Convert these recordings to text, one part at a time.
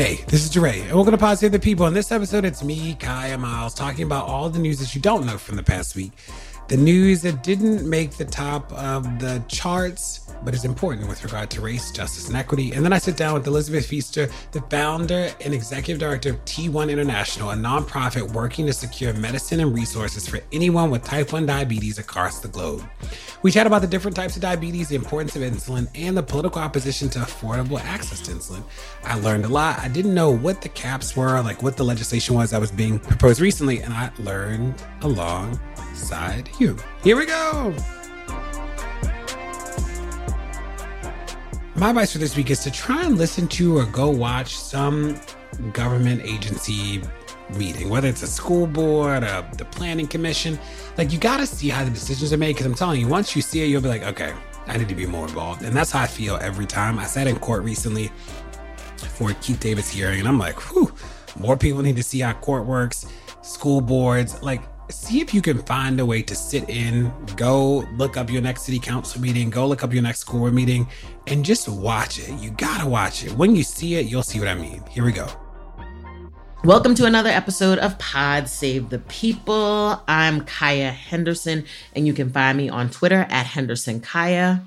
Hey, this is DeRay, and welcome to the People. In this episode, it's me, Kaya Myles, talking about all the news that you don't know from the past week. The news that didn't make the top of the charts, but is important with regard to race, justice, and equity. And then I sit down with Elizabeth Pfiester, the founder and executive director of T1 International, a nonprofit working to secure medicine and resources for anyone with type 1 diabetes across the globe. We chat about the different types of diabetes, the importance of insulin, and the political opposition to affordable access to insulin. I learned a lot. I didn't know what the caps were, like what the legislation was that was being proposed recently, and I learned you. Here we go. My advice for this week is to try and listen to or go watch some government agency meeting, whether it's a school board, or the planning commission. Like you got to see how the decisions are made. Because I'm telling you, once you see it, you'll be like, okay, I need to be more involved. And that's how I feel every time. I sat in court recently for Keith Davis hearing, and I'm like, whew, more people need to see how court works. School boards, like see if you can find a way to sit in, go look up your next city council meeting, go look up your next school meeting, and just watch it. You gotta watch it. When you see it, you'll see what I mean. Here we go. Welcome to another episode of Pod Save the People. I'm Kaya Henderson, and you can find me on Twitter at Henderson Kaya.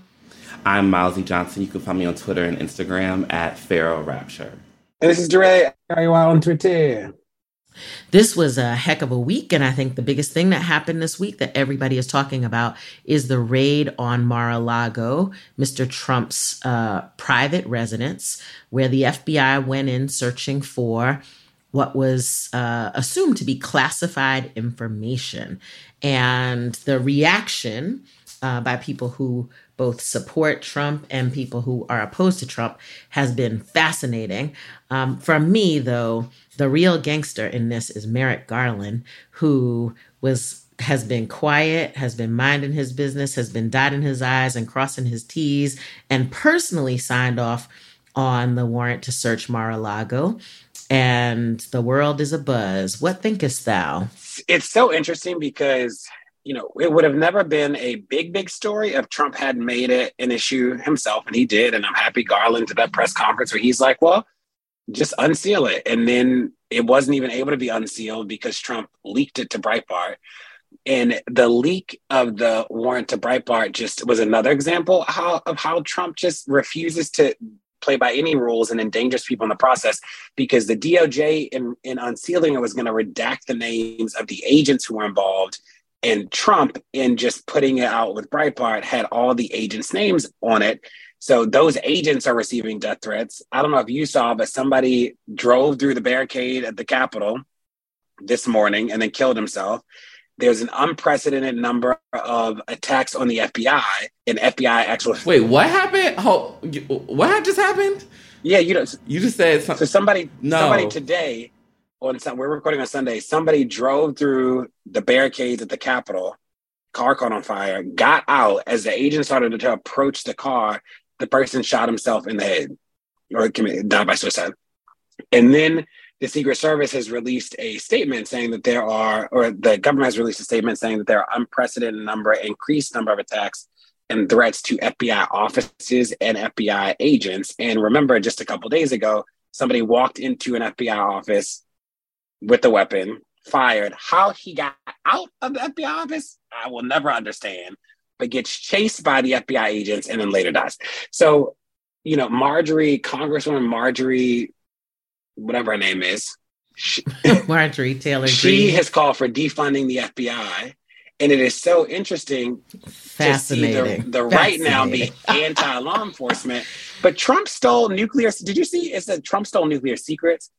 I'm Milesy Johnson. You can find me on Twitter and Instagram at Pharaoh Rapture. And this is DeRay. How are you on Twitter? This was a heck of a week, and I think the biggest thing that happened this week that everybody is talking about is the raid on Mar-a-Lago, Mr. Trump's uh, private residence, where the FBI went in searching for what was uh, assumed to be classified information. And the reaction uh, by people who both support Trump and people who are opposed to Trump has been fascinating. Um, for me, though, the real gangster in this is Merrick Garland, who was has been quiet, has been minding his business, has been dotting his I's and crossing his T's, and personally signed off on the warrant to search Mar-a-Lago and the world is a buzz. What thinkest thou? It's so interesting because you know it would have never been a big, big story if Trump hadn't made it an issue himself, and he did. And I'm happy Garland to that press conference where he's like, "Well, just unseal it," and then it wasn't even able to be unsealed because Trump leaked it to Breitbart. And the leak of the warrant to Breitbart just was another example how, of how Trump just refuses to play by any rules and endangers people in the process because the DOJ in, in unsealing it was going to redact the names of the agents who were involved. And Trump, in just putting it out with Breitbart, had all the agents' names on it. So those agents are receiving death threats. I don't know if you saw, but somebody drove through the barricade at the Capitol this morning and then killed himself there's an unprecedented number of attacks on the FBI and FBI actual. Wait, what happened? Oh, what just happened? Yeah, you know, you just said something. So somebody, no. somebody today on we're recording on Sunday. Somebody drove through the barricades at the Capitol. Car caught on fire. Got out as the agent started to approach the car. The person shot himself in the head or died by suicide. And then the Secret Service has released a statement saying that there are, or the government has released a statement saying that there are unprecedented number, increased number of attacks and threats to FBI offices and FBI agents. And remember, just a couple days ago, somebody walked into an FBI office with the weapon, fired. How he got out of the FBI office, I will never understand, but gets chased by the FBI agents and then later dies. So, you know, Marjorie, Congresswoman Marjorie whatever her name is. She, Marjorie Taylor She has called for defunding the FBI. And it is so interesting Fascinating. to see the, the right now be anti law enforcement. But Trump stole nuclear. Did you see? It said Trump stole nuclear secrets.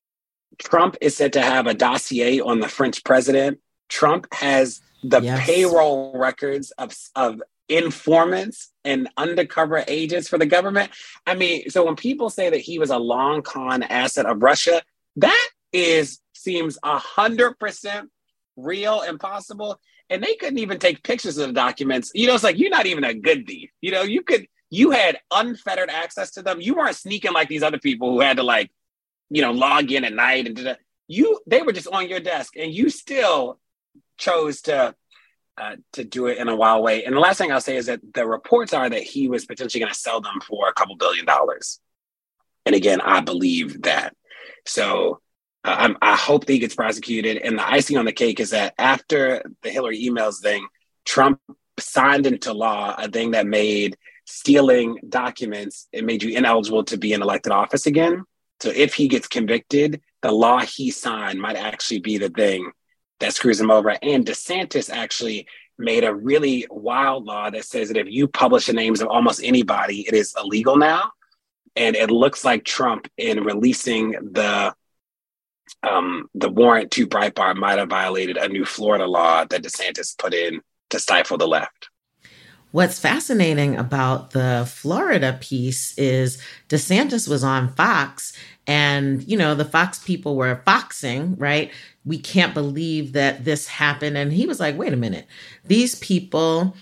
Trump is said to have a dossier on the French president. Trump has the yes. payroll records of, of informants and undercover agents for the government. I mean, so when people say that he was a long con asset of Russia, that is seems a hundred percent real and possible. And they couldn't even take pictures of the documents. You know, it's like you're not even a good thief. You know, you could you had unfettered access to them. You weren't sneaking like these other people who had to like, you know, log in at night and. You they were just on your desk, and you still chose to uh, to do it in a wild way. And the last thing I'll say is that the reports are that he was potentially going to sell them for a couple billion dollars. And again, I believe that. So uh, i hope that he gets prosecuted. And the icing on the cake is that after the Hillary emails thing, Trump signed into law a thing that made stealing documents, it made you ineligible to be in elected office again. So if he gets convicted, the law he signed might actually be the thing that screws him over. And DeSantis actually made a really wild law that says that if you publish the names of almost anybody, it is illegal now. And it looks like Trump in releasing the um, the warrant to Breitbart might have violated a new Florida law that DeSantis put in to stifle the left. What's fascinating about the Florida piece is DeSantis was on Fox and, you know, the Fox people were foxing, right? We can't believe that this happened. And he was like, wait a minute, these people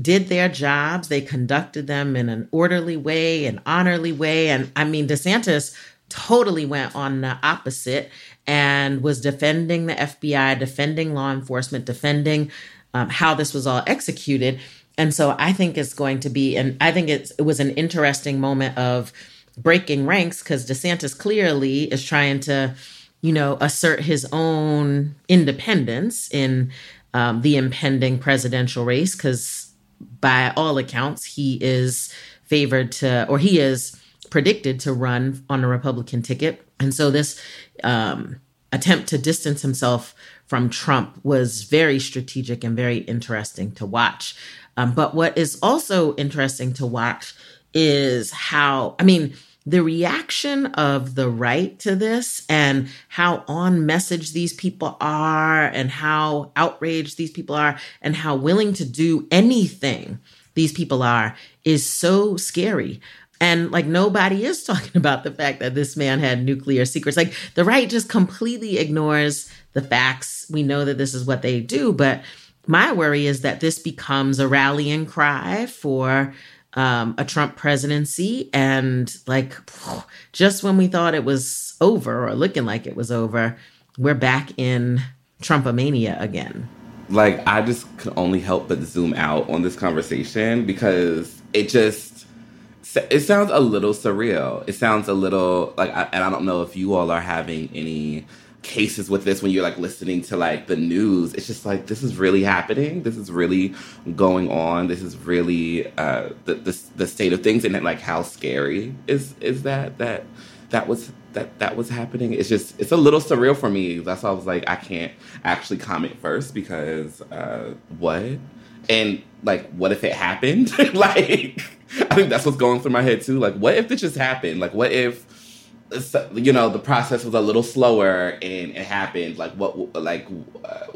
did their jobs. They conducted them in an orderly way, an honorly way. And I mean, DeSantis totally went on the opposite and was defending the FBI, defending law enforcement, defending um, how this was all executed. And so I think it's going to be, and I think it was an interesting moment of breaking ranks because DeSantis clearly is trying to, you know, assert his own independence in um, the impending presidential race because by all accounts, he is favored to, or he is predicted to run on a Republican ticket. And so this um, attempt to distance himself from Trump was very strategic and very interesting to watch. Um, but what is also interesting to watch is how, I mean, the reaction of the right to this and how on message these people are and how outraged these people are and how willing to do anything these people are is so scary. And like nobody is talking about the fact that this man had nuclear secrets. Like the right just completely ignores the facts. We know that this is what they do, but my worry is that this becomes a rallying cry for um, a Trump presidency. And like, just when we thought it was over or looking like it was over, we're back in Trumpomania again. Like, I just could only help but zoom out on this conversation because it just it sounds a little surreal. It sounds a little like, and I don't know if you all are having any cases with this when you're like listening to like the news. It's just like this is really happening. This is really going on. This is really uh the the, the state of things and like how scary is is that that that was that that was happening. It's just it's a little surreal for me. That's why i was like i can't actually comment first because uh what? And like what if it happened? Like i think that's what's going through my head too. Like what if this just happened? Like what if you know the process was a little slower and it happened like what like uh,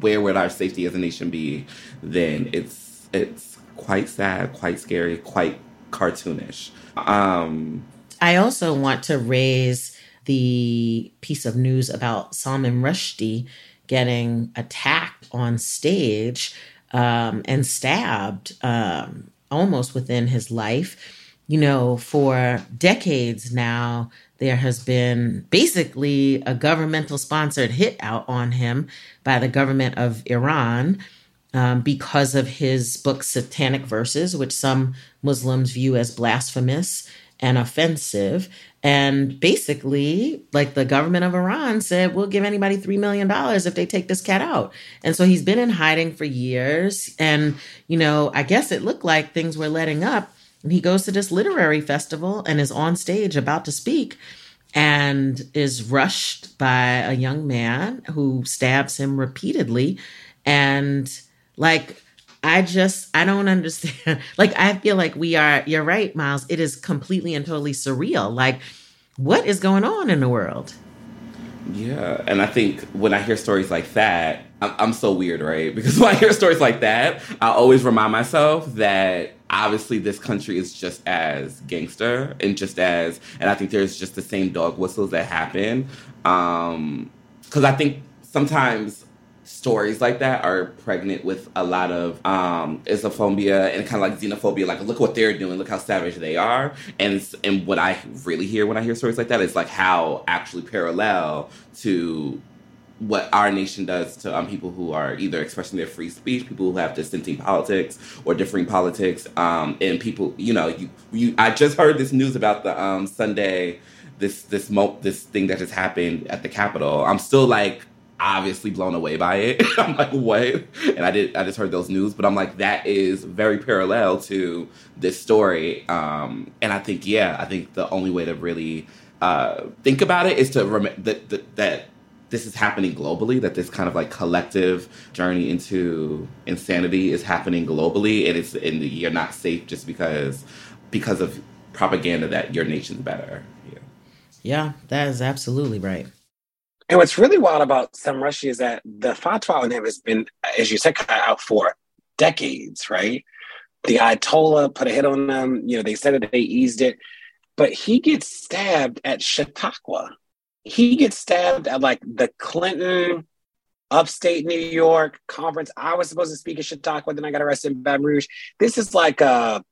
where would our safety as a nation be then? It's it's quite sad quite scary quite cartoonish. Um i also want to raise the piece of news about salman rushdie getting attacked on stage um, and stabbed um, almost within his life you know, for decades now, there has been basically a governmental sponsored hit out on him by the government of Iran um, because of his book Satanic Verses, which some Muslims view as blasphemous and offensive. And basically, like the government of Iran said, we'll give anybody $3 million if they take this cat out. And so he's been in hiding for years. And, you know, I guess it looked like things were letting up he goes to this literary festival and is on stage about to speak and is rushed by a young man who stabs him repeatedly. And like, I just, I don't understand. like, I feel like we are, you're right, Myles. It is completely and totally surreal. Like, what is going on in the world? Yeah. And I think when I hear stories like that, I'm so weird, right? Because when I hear stories like that, I always remind myself that obviously this country is just as gangster and just as, and I think there's just the same dog whistles that happen. Um, because I think sometimes stories like that are pregnant with a lot of um, Islamophobia and kind of like xenophobia. Like, look what they're doing. Look how savage they are. And and what I really hear when I hear stories like that is like how actually parallel to what our nation does to um, people who are either expressing their free speech, people who have dissenting politics or differing politics, um, and people, you know, you, you. I just heard this news about the um, Sunday, this this mo- this thing that has happened at the Capitol. I'm still like obviously blown away by it. I'm like, what? And I did. I just heard those news, but I'm like, that is very parallel to this story. Um, and I think, yeah, I think the only way to really uh, think about it is to remember that that this is happening globally, that this kind of like collective journey into insanity is happening globally, and it's and you're not safe just because because of propaganda that your nation's better. Yeah, yeah that is absolutely right. And what's really wild about Salman Rushdie is that the fatwa on him has been, as you said, out for decades, right? The Ayatollah put a hit on them. You know, they said that they eased it, but he gets stabbed at Chautauqua he gets stabbed at like the Clinton upstate New York conference. I was supposed to speak at Chautauqua, then I got arrested in Baton Rouge. This is like a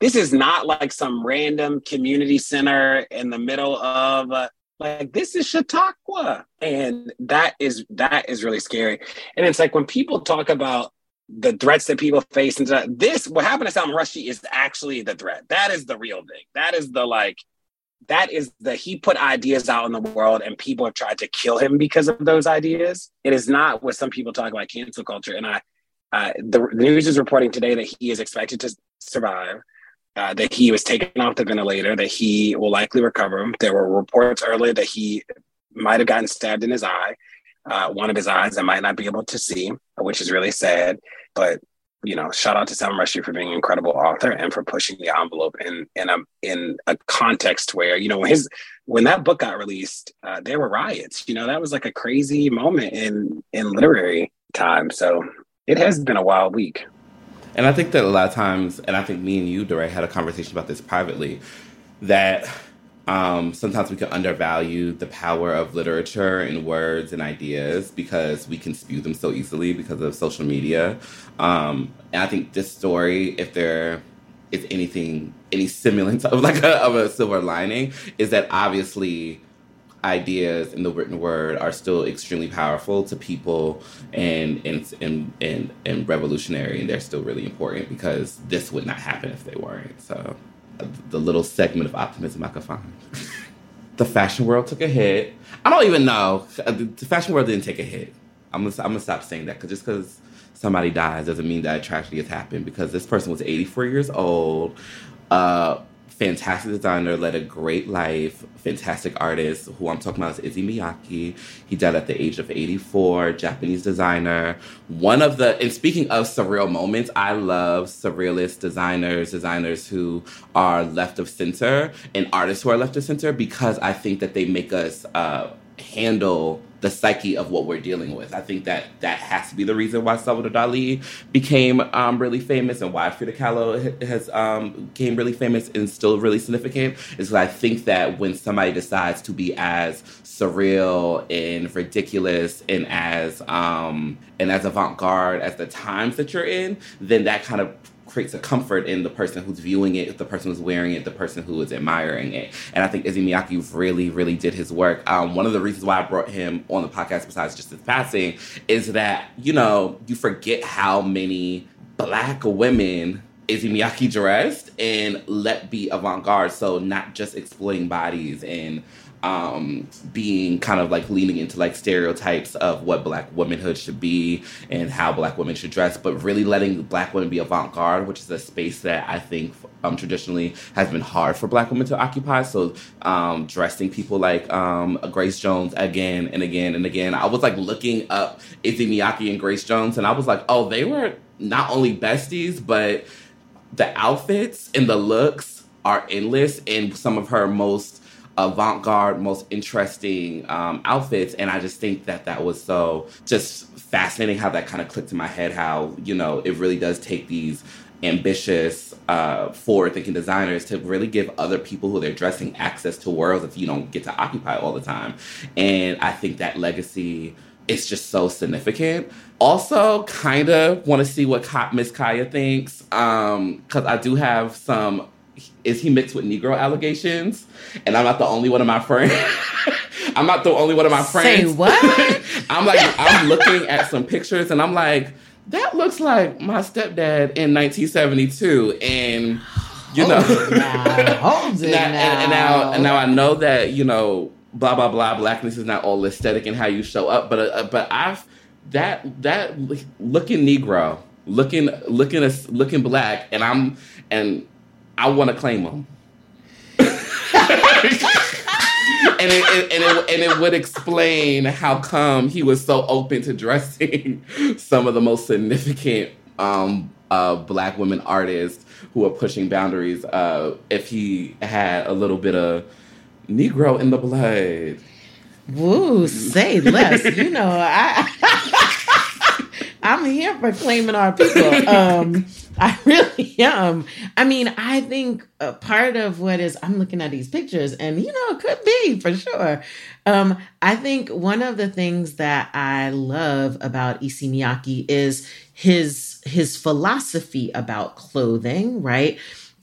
this is not like some random community center in the middle of uh, like this is Chautauqua, and that is that is really scary. And it's like when people talk about the threats that people face and this, what happened to Salman Rushdie is actually the threat. That is the real thing. That is the like that is that he put ideas out in the world and people have tried to kill him because of those ideas. It is not what some people talk about cancel culture. And I, uh, the, news is reporting today that he is expected to survive, uh, that he was taken off the ventilator, that he will likely recover. There were reports earlier that he might have gotten stabbed in his eye, uh, one of his eyes, and might not be able to see, which is really sad. But you know, shout out to Salman Rushdie for being an incredible author and for pushing the envelope in in a in a context where you know his when that book got released, uh, there were riots. You know, that was like a crazy moment in in literary time. So it has been a wild week. And I think that a lot of times, and I think me and you, DeRay, had a conversation about this privately, that um, sometimes we can undervalue the power of literature and words and ideas because we can spew them so easily because of social media. Um, and I think this story, if there is anything, any semblance of like a, of a silver lining, is that obviously ideas in the written word are still extremely powerful to people and and and and, and revolutionary, and they're still really important because this would not happen if they weren't. So the little segment of optimism I could find. the fashion world took a hit. I don't even know. The fashion world didn't take a hit. I'm gonna, I'm gonna stop saying that because just because somebody dies doesn't mean that a tragedy has happened. Because this person was 84 years old. Uh, fantastic designer, led a great life, fantastic artist. Who I'm talking about is Issey Miyake. He died at the age of 84, Japanese designer. One of the, and speaking of surreal moments, I love surrealist designers, designers who are left of center, and artists who are left of center because I think that they make us uh, handle the psyche of what we're dealing with. I think that that has to be the reason why Salvador Dali became um, really famous and why Frida Kahlo has um, became really famous and still really significant. Is I think that when somebody decides to be as surreal and ridiculous and as um, and as avant-garde as the times that you're in, then that kind of creates a comfort in the person who's viewing it, the person who's wearing it, the person who is admiring it. And I think Issey Miyake really, really did his work. Um, one of the reasons why I brought him on the podcast, besides just his passing, is that, you know, you forget how many black women Issey Miyake dressed and let be avant garde. So not just exploiting bodies and um, being kind of like leaning into like stereotypes of what black womanhood should be and how black women should dress, but really letting black women be avant garde, which is a space that I think um, traditionally has been hard for black women to occupy. So um, dressing people like um, Grace Jones again and again and again. I was like looking up Issey Miyake and Grace Jones, and I was like, oh, they were not only besties, but the outfits and the looks are endless and some of her most avant-garde, most interesting um, outfits, and I just think that that was so just fascinating how that kind of clicked in my head. How you know it really does take these ambitious, uh, forward-thinking designers to really give other people who they're dressing access to worlds that you don't get to occupy all the time, and I think that legacy is just so significant. Also, kind of want to see what Miss Kaya thinks, because um, I do have some is he mixed with Negro allegations? And I'm not the only one of my friends. I'm not the only one of my friends. Say what? I'm like, I'm looking at some pictures and I'm like, that looks like my stepdad in 1972. And you know, Hold it now. now, and, and now, and now I know that you know, blah blah blah. Blackness is not all aesthetic and how you show up, but uh, but I've that that looking Negro, looking looking looking black, and I'm and I want to claim them. and, it, it, and, it, and it would explain how come he was so open to dressing some of the most significant um, uh, black women artists who are pushing boundaries uh, if he had a little bit of Negro in the blood. Woo, say less. you know, I I'm here for claiming our people. Um, I really am. I mean, I think a part of what is I'm looking at these pictures, and you know, it could be for sure. Um, I think one of the things that I love about Issey Miyake is his his philosophy about clothing, right?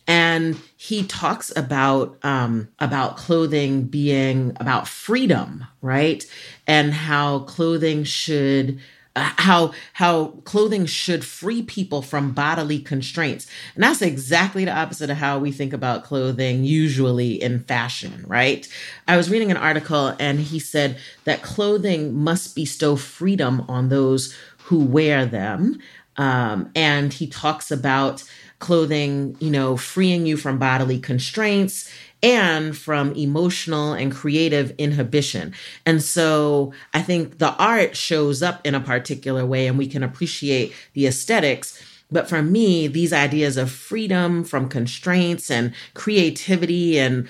and he talks about um, about clothing being about freedom, right? And how clothing should how how clothing should free people from bodily constraints. And that's exactly the opposite of how we think about clothing usually in fashion right? I was reading an article and he said that clothing must bestow freedom on those who wear them. Um, and he talks about clothing you know freeing you from bodily constraints and from emotional and creative inhibition. And so I think the art shows up in a particular way and we can appreciate the aesthetics. But for me, these ideas of freedom from constraints and creativity and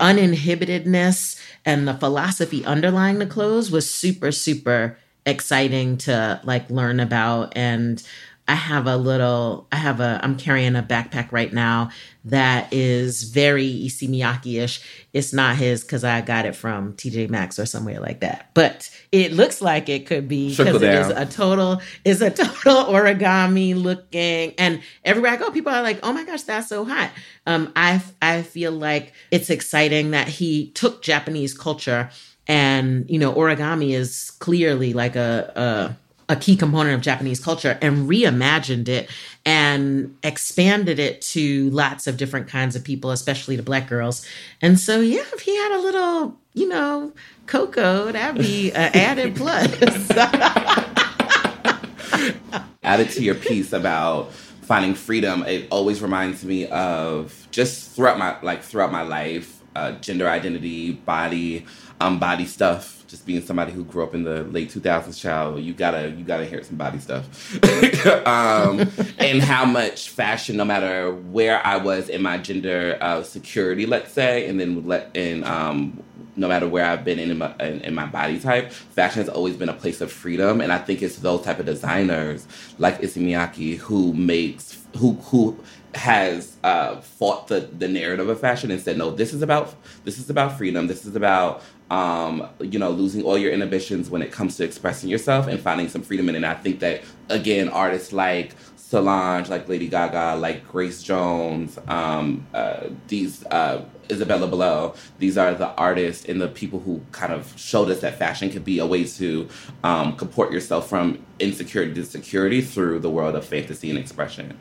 uninhibitedness and the philosophy underlying the clothes was super, super exciting to like learn about and I have a little, I have a, I'm carrying a backpack right now that is very Issey Miyake-ish. It's not his because I got it from TJ Maxx or somewhere like that. But it looks like it could be because it is a total, is a total origami looking. And everywhere I go, people are like, oh my gosh, that's so hot. Um, I, I feel like it's exciting that he took Japanese culture and, you know, origami is clearly like a, a a key component of Japanese culture and reimagined it and expanded it to lots of different kinds of people, especially to black girls. And so, yeah, if he had a little, you know, cocoa, that'd be uh, an added plus. Added to your piece about finding freedom, it always reminds me of just throughout my like throughout my life, uh, gender identity, body, um, body stuff. Just being somebody who grew up in the late 2000s child you gotta you gotta hear some body stuff. Um, and how much fashion no matter where i was in my gender uh, security let's say and then let in um, no matter where I've been in my, in, in, my body type, fashion has always been a place of freedom, and I think it's those type of designers like Issey Miyake who makes who who has uh, fought the the narrative of fashion and said, no, this is about this is about freedom. This is about um, you know, losing all your inhibitions when it comes to expressing yourself and finding some freedom. And I think that again, artists like Solange, like Lady Gaga, like Grace Jones, um, uh, these uh, Isabella Blow, these are the artists and the people who kind of showed us that fashion could be a way to um, comport yourself from insecurity to security through the world of fantasy and expression.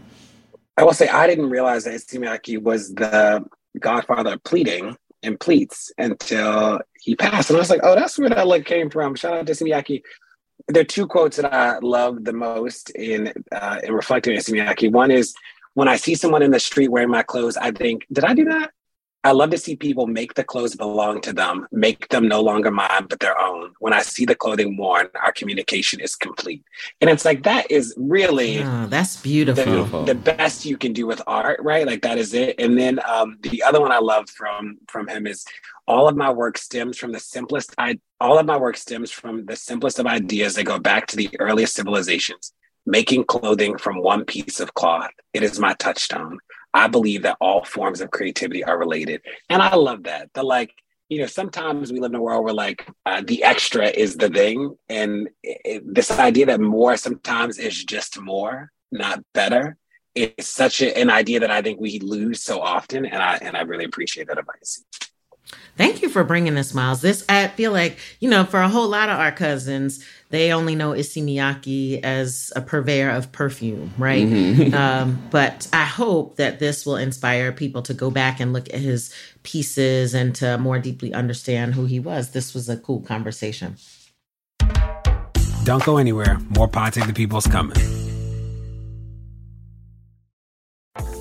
I will say I didn't realize that Miyake was the godfather of pleating and pleats until he passed. And I was like, oh, that's where that look came from. Shout out to Miyake. There are two quotes that I love the most in uh, in reflecting on Miyake. One is when I see someone in the street wearing my clothes, I think, did I do that? I love to see people make the clothes belong to them, make them no longer mine, but their own. When I see the clothing worn, our communication is complete. And it's like, that is really. Oh, that's beautiful. The, the, best you can do with art, right? Like, that is it. And then um, the other one I love from from him is all of my work stems from the simplest, I, all of my work stems from the simplest of ideas that go back to the earliest civilizations making clothing from one piece of cloth. It is my touchstone. I believe that all forms of creativity are related. And I love that. The like, you know, sometimes we live in a world where like uh, the extra is the thing. And it, this idea that more sometimes is just more, not better, is such a, an idea that I think we lose so often. And I, and I really appreciate that advice. Thank you for bringing this, Myles. This, I feel like, you know, for a whole lot of our cousins, they only know Issey Miyake as a purveyor of perfume, right? Mm-hmm. um, but I hope that this will inspire people to go back and look at his pieces and to more deeply understand who he was. This was a cool conversation. Don't go anywhere. More Pod Save the People's coming.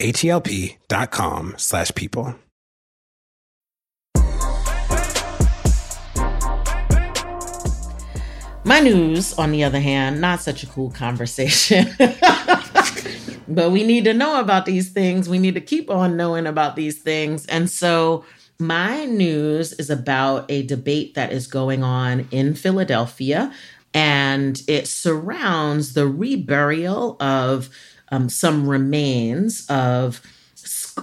H-E-L-P dot com slash people. My news, on the other hand, not such a cool conversation. but we need to know about these things. We need to keep on knowing about these things. And so my news is about a debate that is going on in Philadelphia, and it surrounds the reburial of um, some remains of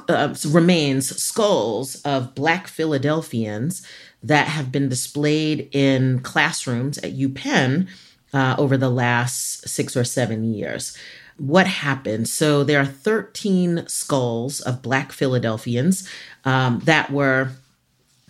uh, remains skulls of Black Philadelphians that have been displayed in classrooms at UPenn uh, over the last six or seven years. What happened? So there are 13 skulls of Black Philadelphians um, that were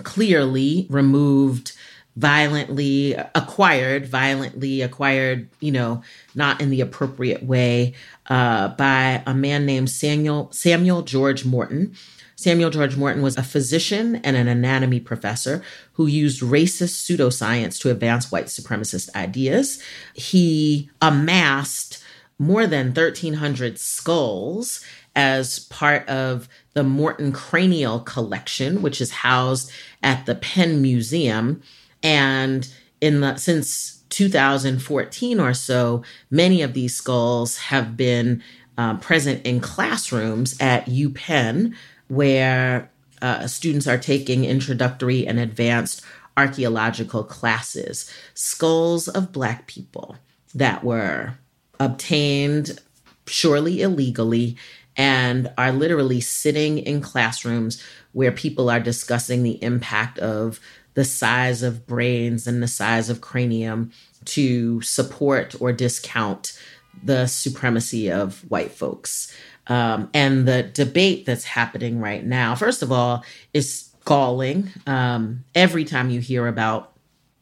clearly removed violently acquired violently acquired you know not in the appropriate way uh, by a man named samuel samuel george morton. Samuel george morton was a physician and an anatomy professor who used racist pseudoscience to advance white supremacist ideas. He amassed more than 1300 skulls as part of the morton cranial collection which is housed at the penn museum. And in the since 2014 or so, many of these skulls have been uh, present in classrooms at UPenn, where uh, students are taking introductory and advanced archaeological classes. Skulls of Black people that were obtained surely illegally and are literally sitting in classrooms where people are discussing the impact of the size of brains and the size of cranium to support or discount the supremacy of white folks. Um, and the debate that's happening right now, first of all, is galling. Um, every time you hear about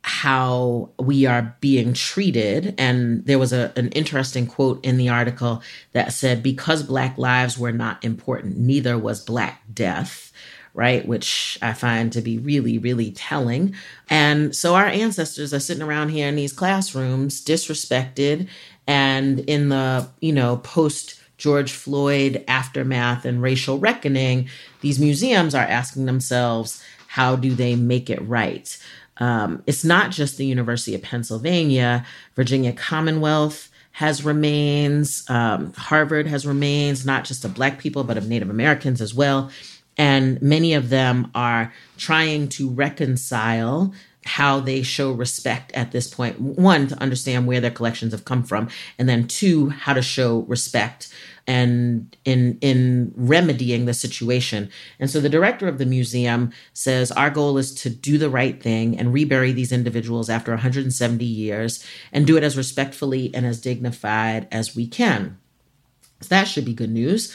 how we are being treated. And there was a, an interesting quote in the article that said, because Black lives were not important, neither was Black death right? Which I find to be really, really telling. And so our ancestors are sitting around here in these classrooms, disrespected, and in the, you know, post George Floyd aftermath and racial reckoning, these museums are asking themselves, how do they make it right? Um, it's not just the University of Pennsylvania, Virginia Commonwealth has remains, um, Harvard has remains, not just of Black people, but of Native Americans as well. And many of them are trying to reconcile how they show respect at this point. One, to understand where their collections have come from, and then two, how to show respect and in in remedying the situation. And so the director of the museum says our goal is to do the right thing and rebury these individuals after 170 years and do it as respectfully and as dignified as we can. So that should be good news.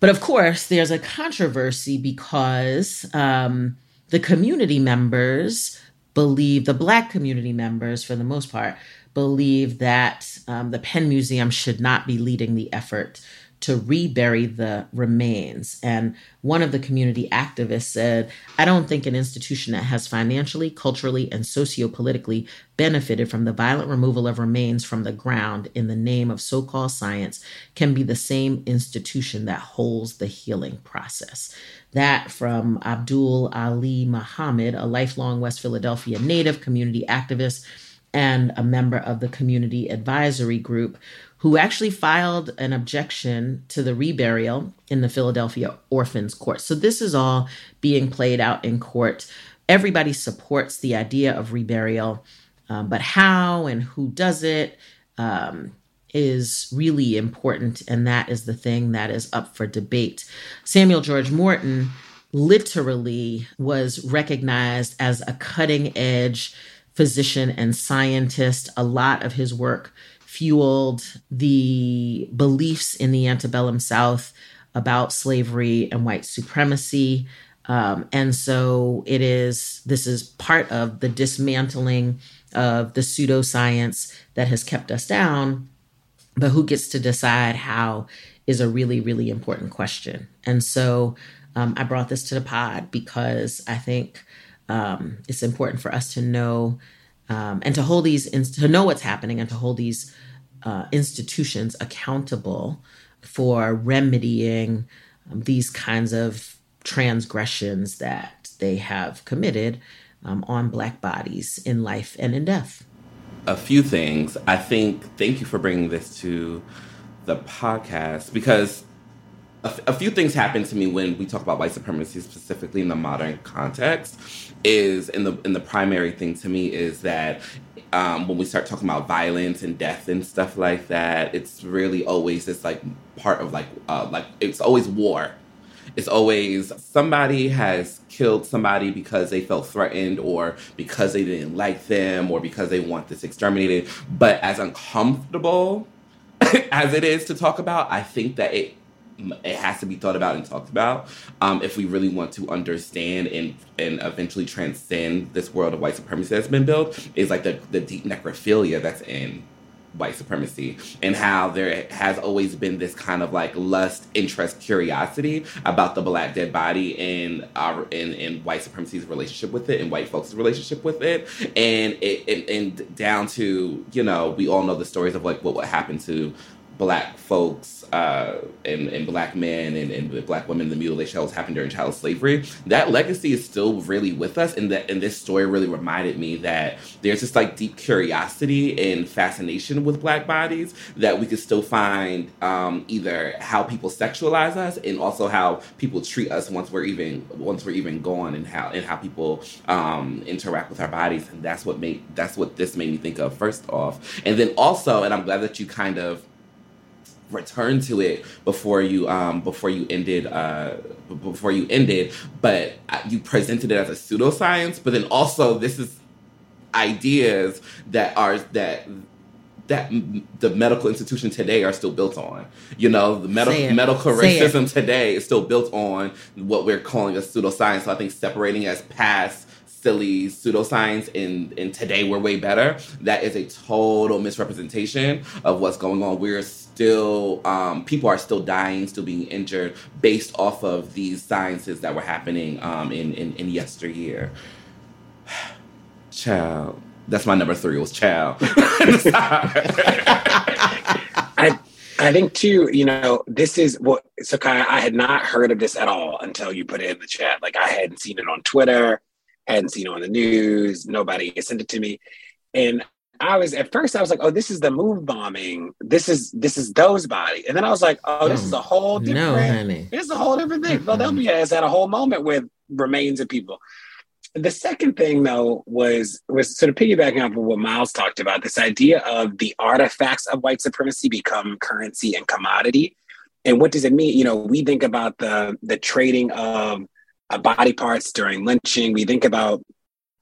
But of course, there's a controversy because um, the community members believe, the Black community members, for the most part, believe that um, the Penn Museum should not be leading the effort to rebury the remains. And one of the community activists said, I don't think an institution that has financially, culturally, and sociopolitically benefited from the violent removal of remains from the ground in the name of so called science can be the same institution that holds the healing process. That from Abdul Ali Muhammad, a lifelong West Philadelphia native community activist and a member of the community advisory group who actually filed an objection to the reburial in the Philadelphia Orphans Court. So this is all being played out in court. Everybody supports the idea of reburial, um, but how and who does it um, is really important, and that is the thing that is up for debate. Samuel George Morton literally was recognized as a cutting edge physician and scientist. A lot of his work fueled the beliefs in the antebellum South about slavery and white supremacy. Um, and so it is, this is part of the dismantling of the pseudoscience that has kept us down. But who gets to decide how is a really, really important question. And so um, I brought this to the pod because I think um, it's important for us to know um, and to hold these, to know what's happening and to hold these uh, institutions accountable for remedying um, these kinds of transgressions that they have committed um, on Black bodies in life and in death. A few things. I think, thank you for bringing this to the podcast because a, few things happen to me when we talk about white supremacy specifically in the modern context is in the in the primary thing to me is that um, when we start talking about violence and death and stuff like that, it's really always this like part of like uh, like it's always war. It's always somebody has killed somebody because they felt threatened or because they didn't like them or because they want this exterminated. But as uncomfortable as it is to talk about, I think that it it has to be thought about and talked about um, if we really want to understand and and eventually transcend this world of white supremacy that's been built is like the, the deep necrophilia that's in white supremacy and how there has always been this kind of like lust, interest, curiosity about the black dead body and our in, in white supremacy's relationship with it and white folks' relationship with it. And it, it and down to, you know, we all know the stories of like what would happen to black folks uh, and, and black men and, and black women, the mutilation that was happened during child slavery, that legacy is still really with us. And that and this story really reminded me that there's this like deep curiosity and fascination with black bodies that we could still find um, either how people sexualize us and also how people treat us once we're even once we're even gone and how and how people um, interact with our bodies. And that's what made that's what this made me think of first off. And then also, and I'm glad that you kind of return to it before you um before you ended uh before you ended but you presented it as a pseudoscience but then also this is ideas that are that that the medical institution today are still built on. You know, the medical medical racism today is still built on what we're calling a pseudoscience. So I think separating as past silly pseudoscience and, and today we're way better that is a total misrepresentation of what's going on we're still um, people are still dying still being injured based off of these sciences that were happening um, in, in, in yesteryear child that's my number three was child I, I think too, you know, this is what so Kaya, I had not heard of this at all until you put it in the chat. Like I hadn't seen it on Twitter hadn't seen it on the news. Nobody sent it to me. And I was at first I was like, oh, this is the move bombing. This is this is those body. And then I was like, oh, this is a whole different no, honey. It's a whole different thing. Philadelphia has had a whole moment with remains of people. The second thing though was was sort of piggybacking off of what Myles talked about, this idea of the artifacts of white supremacy become currency and commodity. And what does it mean? You know, we think about the the trading of uh, body parts during lynching. We think about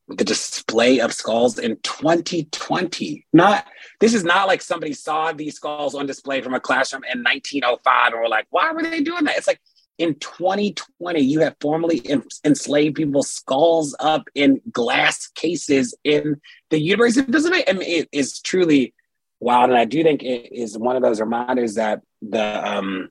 the display of skulls in 2020. Not this is not like somebody saw these skulls on display from a classroom in 1905 and were like, why were they doing that? It's like in 2020, you have formerly enslaved people's skulls up in glass cases in the University of Pennsylvania. Mean, it is truly wild. And I do think it is one of those reminders that the um,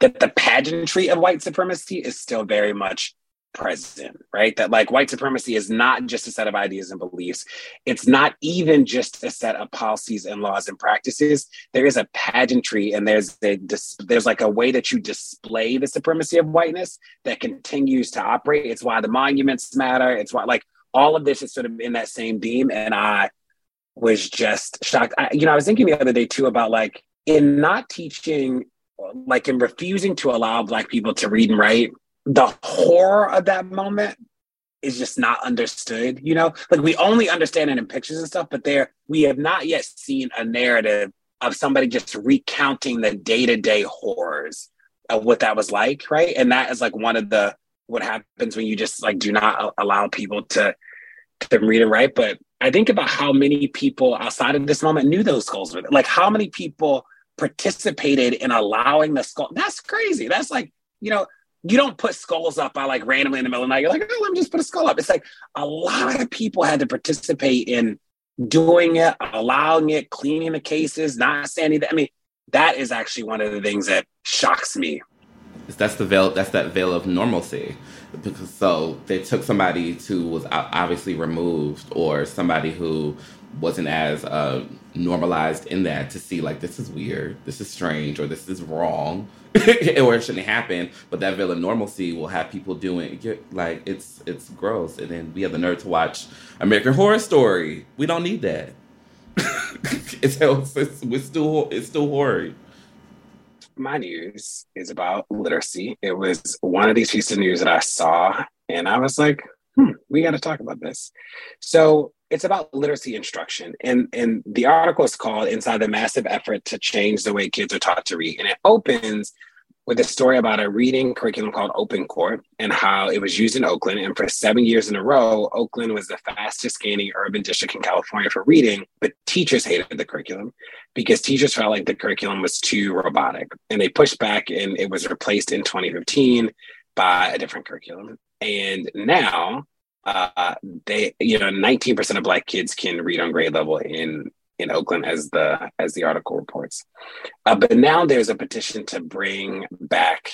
that the pageantry of white supremacy is still very much present, right? That like white supremacy is not just a set of ideas and beliefs. It's not even just a set of policies and laws and practices. There is a pageantry and there's a there's like a way that you display the supremacy of whiteness that continues to operate. It's why the monuments matter. It's why like all of this is sort of in that same beam. And I was just shocked. I, you know, I was thinking the other day too about like in not teaching like in refusing to allow black people to read and write the horror of that moment is just not understood you know like we only understand it in pictures and stuff but there we have not yet seen a narrative of somebody just recounting the day-to-day horrors of what that was like right and that is like one of the what happens when you just like do not allow people to to read and write but i think about how many people outside of this moment knew those skulls were like how many people participated in allowing the skull. That's crazy. That's like, you know, you don't put skulls up by like randomly in the middle of the night. You're like, oh, let me just put a skull up. It's like a lot of people had to participate in doing it, allowing it, cleaning the cases, not saying anything. I mean, that is actually one of the things that shocks me. That's the veil. That's that veil of normalcy. Because so they took somebody who was obviously removed, or somebody who wasn't as uh, normalized in that to see like this is weird, this is strange, or this is wrong, or it shouldn't happen. But that villain normalcy will have people doing like it's it's gross, and then we have the nerve to watch American Horror Story. We don't need that. it's, it's, it's, it's still it's still horror. My news is about literacy. It was one of these pieces of news that I saw, and I was like, hmm, we got to talk about this. So it's about literacy instruction. And, and the article is called Inside the Massive Effort to Change the Way Kids Are Taught to Read. And it opens with a story about a reading curriculum called Open Court and how it was used in Oakland. And for seven years in a row, Oakland was the fastest gaining urban district in California for reading, but teachers hated the curriculum because teachers felt like the curriculum was too robotic. And they pushed back and it was replaced in 2015 by a different curriculum. And now uh, they, you know, 19% of Black kids can read on grade level in in Oakland, as the as the article reports. Uh, but now there's a petition to bring back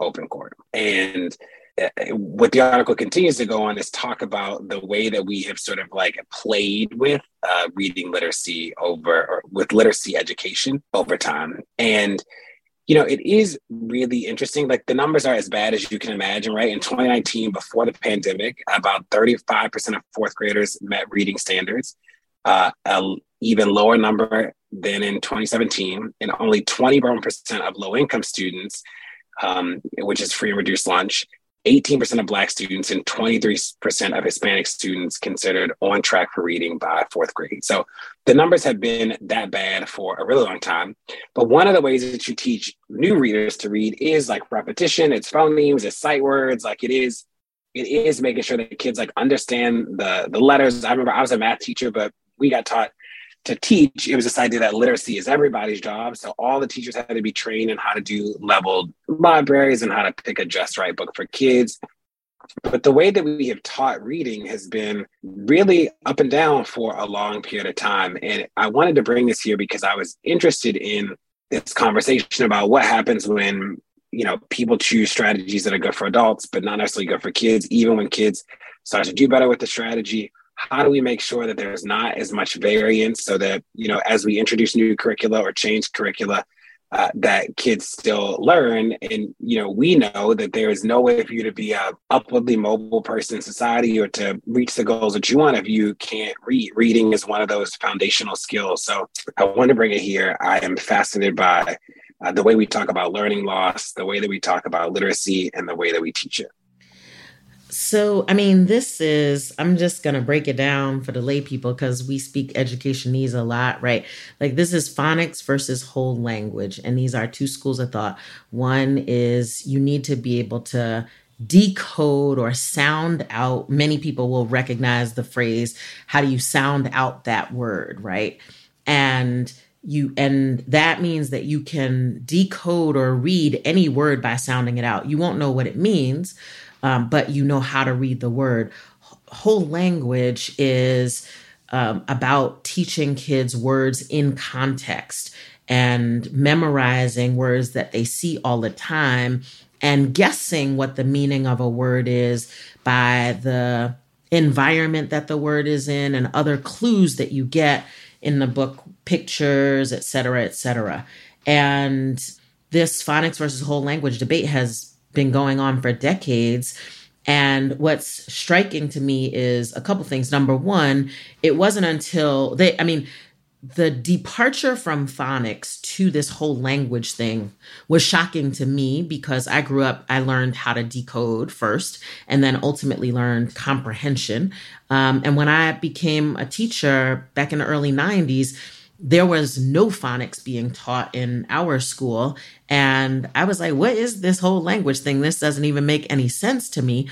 open court, and uh, what the article continues to go on is talk about the way that we have sort of like played with uh, reading literacy over or with literacy education over time, and you know, it is really interesting. Like the numbers are as bad as you can imagine, right? In 2019, before the pandemic, about 35% of fourth graders met reading standards. Uh, an even lower number than in 2017, and only 21% of low income students, um, which is free and reduced lunch, 18% of Black students and 23% of Hispanic students considered on track for reading by fourth grade. So the numbers have been that bad for a really long time. But one of the ways that you teach new readers to read is like repetition, it's phonemes, it's sight words, like it is. It is making sure that kids like understand the the letters. I remember I was a math teacher, but we got taught to teach, it was this idea that literacy is everybody's job. So all the teachers had to be trained in how to do leveled libraries and how to pick a just right book for kids. But the way that we have taught reading has been really up and down for a long period of time. And I wanted to bring this here because I was interested in this conversation about what happens when you know people choose strategies that are good for adults but not necessarily good for kids even when kids start to do better with the strategy how do we make sure that there's not as much variance so that you know as we introduce new curricula or change curricula uh, that kids still learn? And you know we know that there is no way for you to be a upwardly mobile person in society or to reach the goals that you want if you can't read. Reading is one of those foundational skills. So i want to bring it here. I am fascinated by uh, the way we talk about learning loss the way that we talk about literacy and the way that we teach it so, I mean, this is, I'm just going to break it down for the lay people because we speak education needs a lot, right? Like, this is phonics versus whole language. And these are two schools of thought. One is you need to be able to decode or sound out. Many people will recognize the phrase, how do you sound out that word, right? And you and that means that you can decode or read any word by sounding it out. You won't know what it means, um, but you know how to read the word. Whole language is um, about teaching kids words in context and memorizing words that they see all the time and guessing what the meaning of a word is by the environment that the word is in and other clues that you get in the book pictures et cetera et cetera and this phonics versus whole language debate has been going on for decades. And what's striking to me is a couple things. Number one, it wasn't until they, I mean, the departure from phonics to this whole language thing was shocking to me because I grew up, I learned how to decode first and then ultimately learned comprehension. Um, and when I became a teacher back in the early 90s, there was no phonics being taught in our school. And I was like, what is this whole language thing? This doesn't even make any sense to me.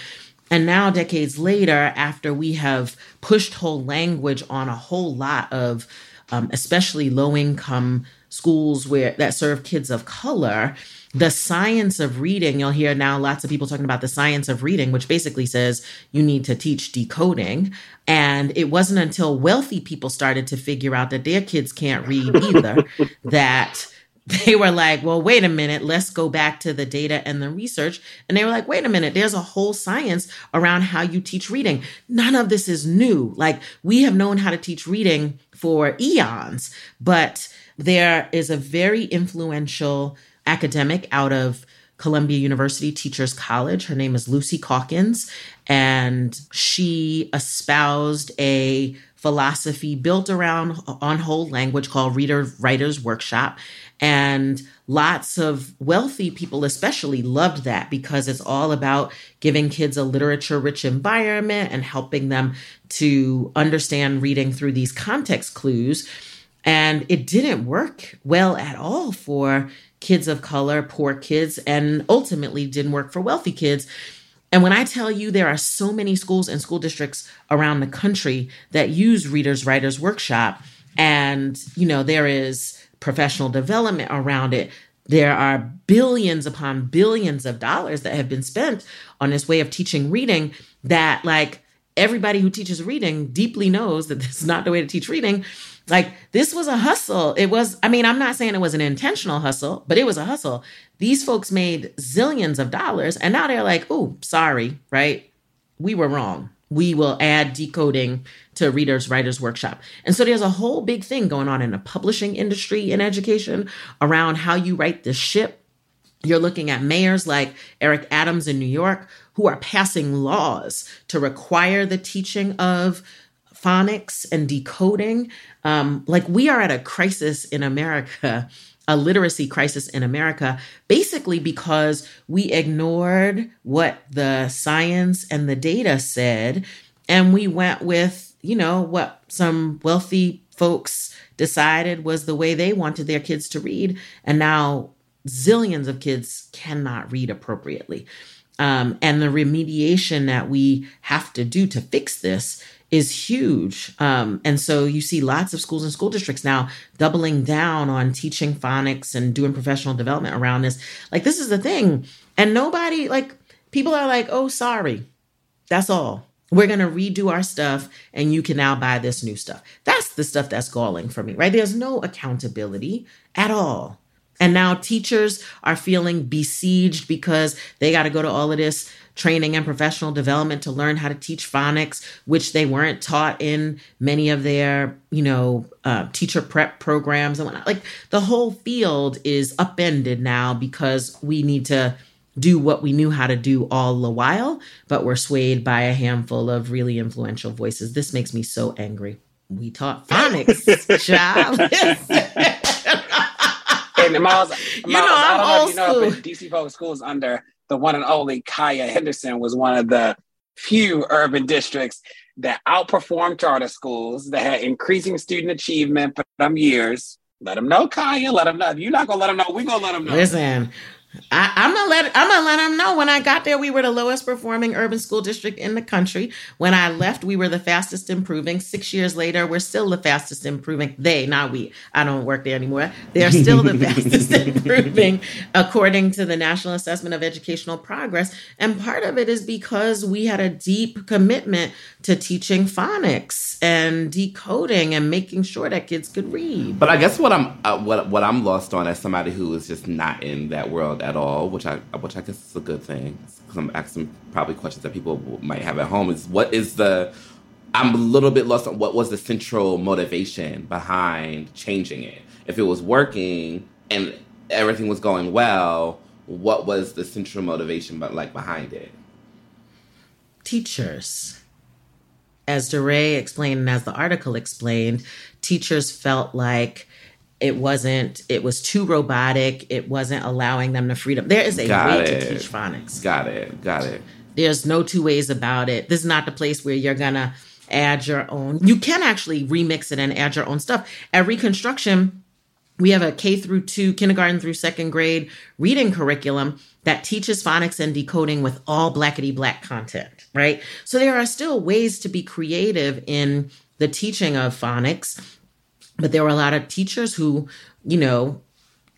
And now, decades later, after we have pushed whole language on a whole lot of, um, especially low income schools where that serve kids of color, the science of reading, you'll hear now lots of people talking about the science of reading, which basically says you need to teach decoding. And it wasn't until wealthy people started to figure out that their kids can't read either that they were like, well, wait a minute, let's go back to the data and the research. And they were like, wait a minute, there's a whole science around how you teach reading. None of this is new. Like, we have known how to teach reading for eons, but there is a very influential academic out of Columbia University Teachers College. Her name is Lucy Calkins, and she espoused a philosophy built around on whole language called Reader Writers Workshop. And lots of wealthy people, especially, loved that because it's all about giving kids a literature rich environment and helping them to understand reading through these context clues. And it didn't work well at all for kids of color, poor kids, and ultimately didn't work for wealthy kids. And when I tell you there are so many schools and school districts around the country that use Readers Writers Workshop, and you know, there is professional development around it. There are billions upon billions of dollars that have been spent on this way of teaching reading that like everybody who teaches reading deeply knows that this is not the way to teach reading. Like this was a hustle. It was, I mean, I'm not saying it was an intentional hustle, but it was a hustle. These folks made zillions of dollars and now they're like, oh, sorry, right? We were wrong. We will add decoding to Readers Writers Workshop. And so there's a whole big thing going on in the publishing industry in education around how you write the ship. You're looking at mayors like Eric Adams in New York who are passing laws to require the teaching of phonics and decoding. Um, like we are at a crisis in America, a literacy crisis in America, basically because we ignored what the science and the data said, and we went with, you know, what some wealthy folks decided was the way they wanted their kids to read. And now zillions of kids cannot read appropriately. Um, and the remediation that we have to do to fix this is huge. Um, and so you see lots of schools and school districts now doubling down on teaching phonics and doing professional development around this. Like, this is the thing. And nobody, like, people are like, oh, sorry. That's all. We're going to redo our stuff and you can now buy this new stuff. That's the stuff that's galling for me, right? There's no accountability at all. And now teachers are feeling besieged because they got to go to all of this training and professional development to learn how to teach phonics, which they weren't taught in many of their, you know, uh, teacher prep programs and whatnot. Like the whole field is upended now because we need to do what we knew how to do all the while, but we're swayed by a handful of really influential voices. This makes me so angry. We taught phonics, child. and Myles, Myles you know, I'm I know if you know, but DC Public Schools under the one and only Kaya Henderson was one of the few urban districts that outperformed charter schools that had increasing student achievement for some years. Let them know, Kaya. Let them know. If you're not gonna let them know, we gonna let them know. Listen, I, am gonna let I'm gonna let them know. When I got there, we were the lowest performing urban school district in the country. When I left, we were the fastest improving. Six years later, we're still the fastest improving. They, not we. I don't work there anymore. They're still the fastest improving, according to the National Assessment of Educational Progress. And part of it is because we had a deep commitment to teaching phonics and decoding and making sure that kids could read. But I guess what I'm uh, what what I'm lost on as somebody who is just not in that world at all, which I which I guess is a good thing. Because I'm asking probably questions that people might have at home. Is what is the I'm a little bit lost on what was the central motivation behind changing it. If it was working and everything was going well, what was the central motivation but like behind it? Teachers. As DeRay explained and as the article explained, teachers felt like it wasn't it was too robotic. It wasn't allowing them the freedom. There is a got way it. to teach phonics. Got it. Got it. There's no two ways about it. This is not the place where you're gonna add your own. You can actually remix it and add your own stuff. At reconstruction we have a K through two, kindergarten through second grade reading curriculum that teaches phonics and decoding with all blackety black content, right? So there are still ways to be creative in the teaching of phonics but there were a lot of teachers who, you know,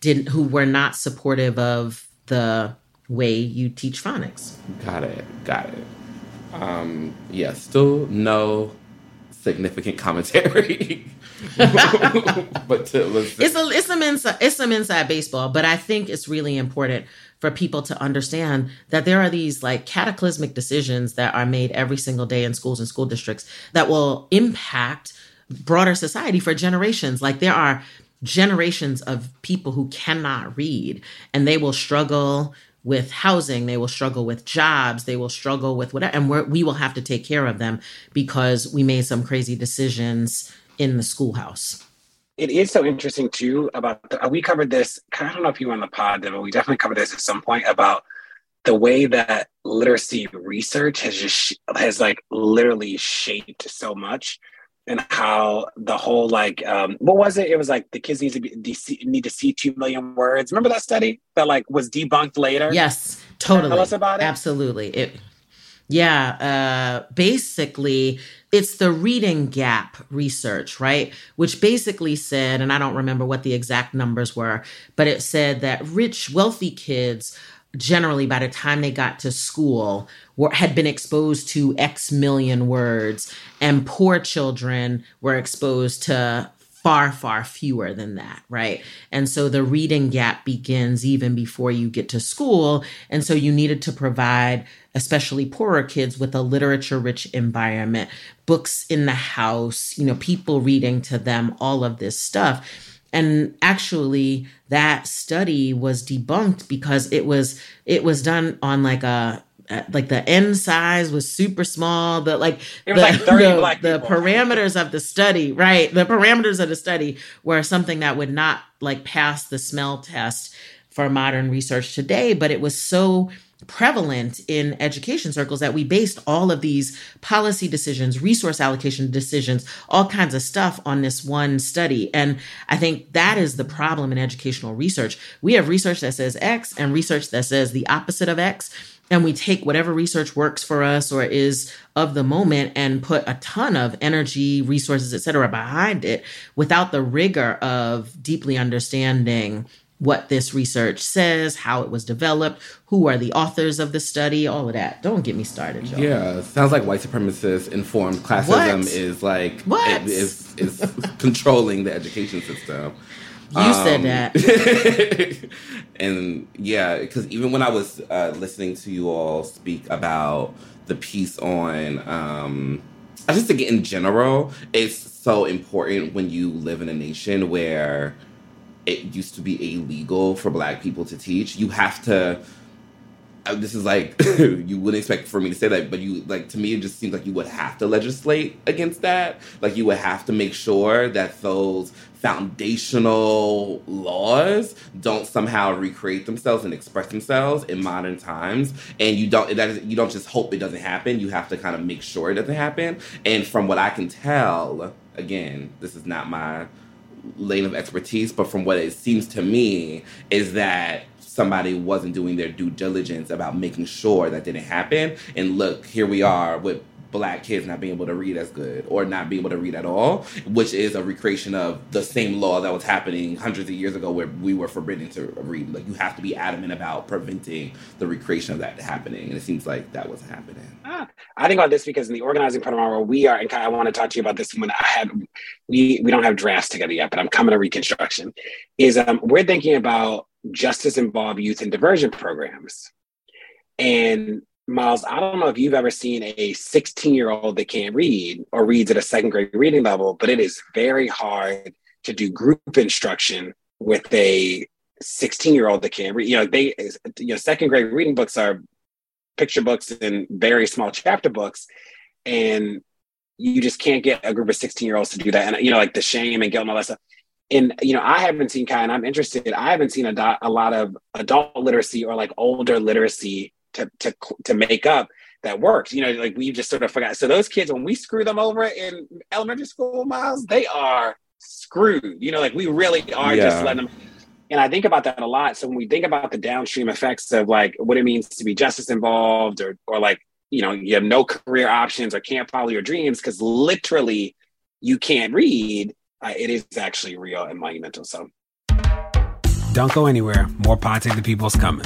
didn't who were not supportive of the way you teach phonics. Got it. Got it. Um, yeah, still no significant commentary. but to listen. It's a it's some inside it's some inside baseball, but I think it's really important for people to understand that there are these like cataclysmic decisions that are made every single day in schools and school districts that will impact broader society for generations. Like there are generations of people who cannot read and they will struggle with housing, they will struggle with jobs, they will struggle with whatever, and we will have to take care of them because we made some crazy decisions in the schoolhouse. It is so interesting too about the, we covered this. I don't know if you were on the pod, but we definitely covered this at some point about the way that literacy research has just has like literally shaped so much and how the whole like um, what was it? It was like the kids need to be need to see two million words. Remember that study that like was debunked later? Yes, totally. Tell us about it. Absolutely. It yeah, uh, basically, it's the reading gap research, right? Which basically said, and I don't remember what the exact numbers were, but it said that rich, wealthy kids generally by the time they got to school were, had been exposed to x million words and poor children were exposed to far, far fewer than that, right? And so the reading gap begins even before you get to school. And so you needed to provide, especially poorer kids, with a literature rich environment, books in the house, you know, people reading to them, all of this stuff. And actually, that study was debunked because it was it was done on like a uh, like the n size was super small the like the, like 30 the, black the parameters of the study right? The parameters of the study were something that would not like pass the smell test for modern research today but it was so prevalent in education circles that we based all of these policy decisions, resource allocation decisions, all kinds of stuff on this one study. And I think that is the problem in educational research. We have research that says X and research that says the opposite of X. And we take whatever research works for us or is of the moment and put a ton of energy, resources, et cetera, behind it without the rigor of deeply understanding what this research says, how it was developed, who are the authors of the study, all of that. Don't get me started, y'all. Yeah, sounds like white supremacist informed classism What? is like What? it is is controlling the education system. You said Um, that. and yeah, because even when I was uh, listening to you all speak about the piece on, um, I just think in general, it's so important when you live in a nation where it used to be illegal for Black people to teach. You have to. uh, This is like you wouldn't expect for me to say that, but you like to me it just seems like you would have to legislate against that. Like you would have to make sure that those foundational laws don't somehow recreate themselves and express themselves in modern times and you don't that is, you don't just hope it doesn't happen you have to kind of make sure it doesn't happen and from what i can tell again this is not my lane of expertise but from what it seems to me is that somebody wasn't doing their due diligence about making sure that didn't happen. And look here we are with black kids not being able to read as good or not being able to read at all, which is a recreation of the same law that was happening hundreds of years ago where we were forbidden to read. Like you have to be adamant about preventing the recreation of that happening. And it seems like that wasn't happening. Ah, I think about this because in the organizing part of our we are, and I want to talk to you about this when I had, we we don't have drafts together yet, but I'm coming to Reconstruction. Is um, we're thinking about justice involved youth and diversion programs, and Myles, I don't know if you've ever seen a 16 year old that can't read or reads at a second grade reading level, but it is very hard to do group instruction with a 16 year old that can't read. You know, they, you know, second grade reading books are picture books and very small chapter books. And you just can't get a group of 16 year olds to do that. And, you know, like the shame and guilt and all that stuff. And, you know, I haven't seen Kai, and I'm interested, I haven't seen a, do- a lot of adult literacy or like older literacy to, to, to make up that works. You know, like we just sort of forgot. So those kids, when we screw them over in elementary school, Myles, they are screwed. You know, like we really are Yeah. just letting them. And I think about that a lot. So when we think about the downstream effects of like what it means to be justice involved or or like, you know, you have no career options or can't follow your dreams because literally you can't read, uh, it is actually real and monumental. So Don't go anywhere. More Pod Take the People's coming.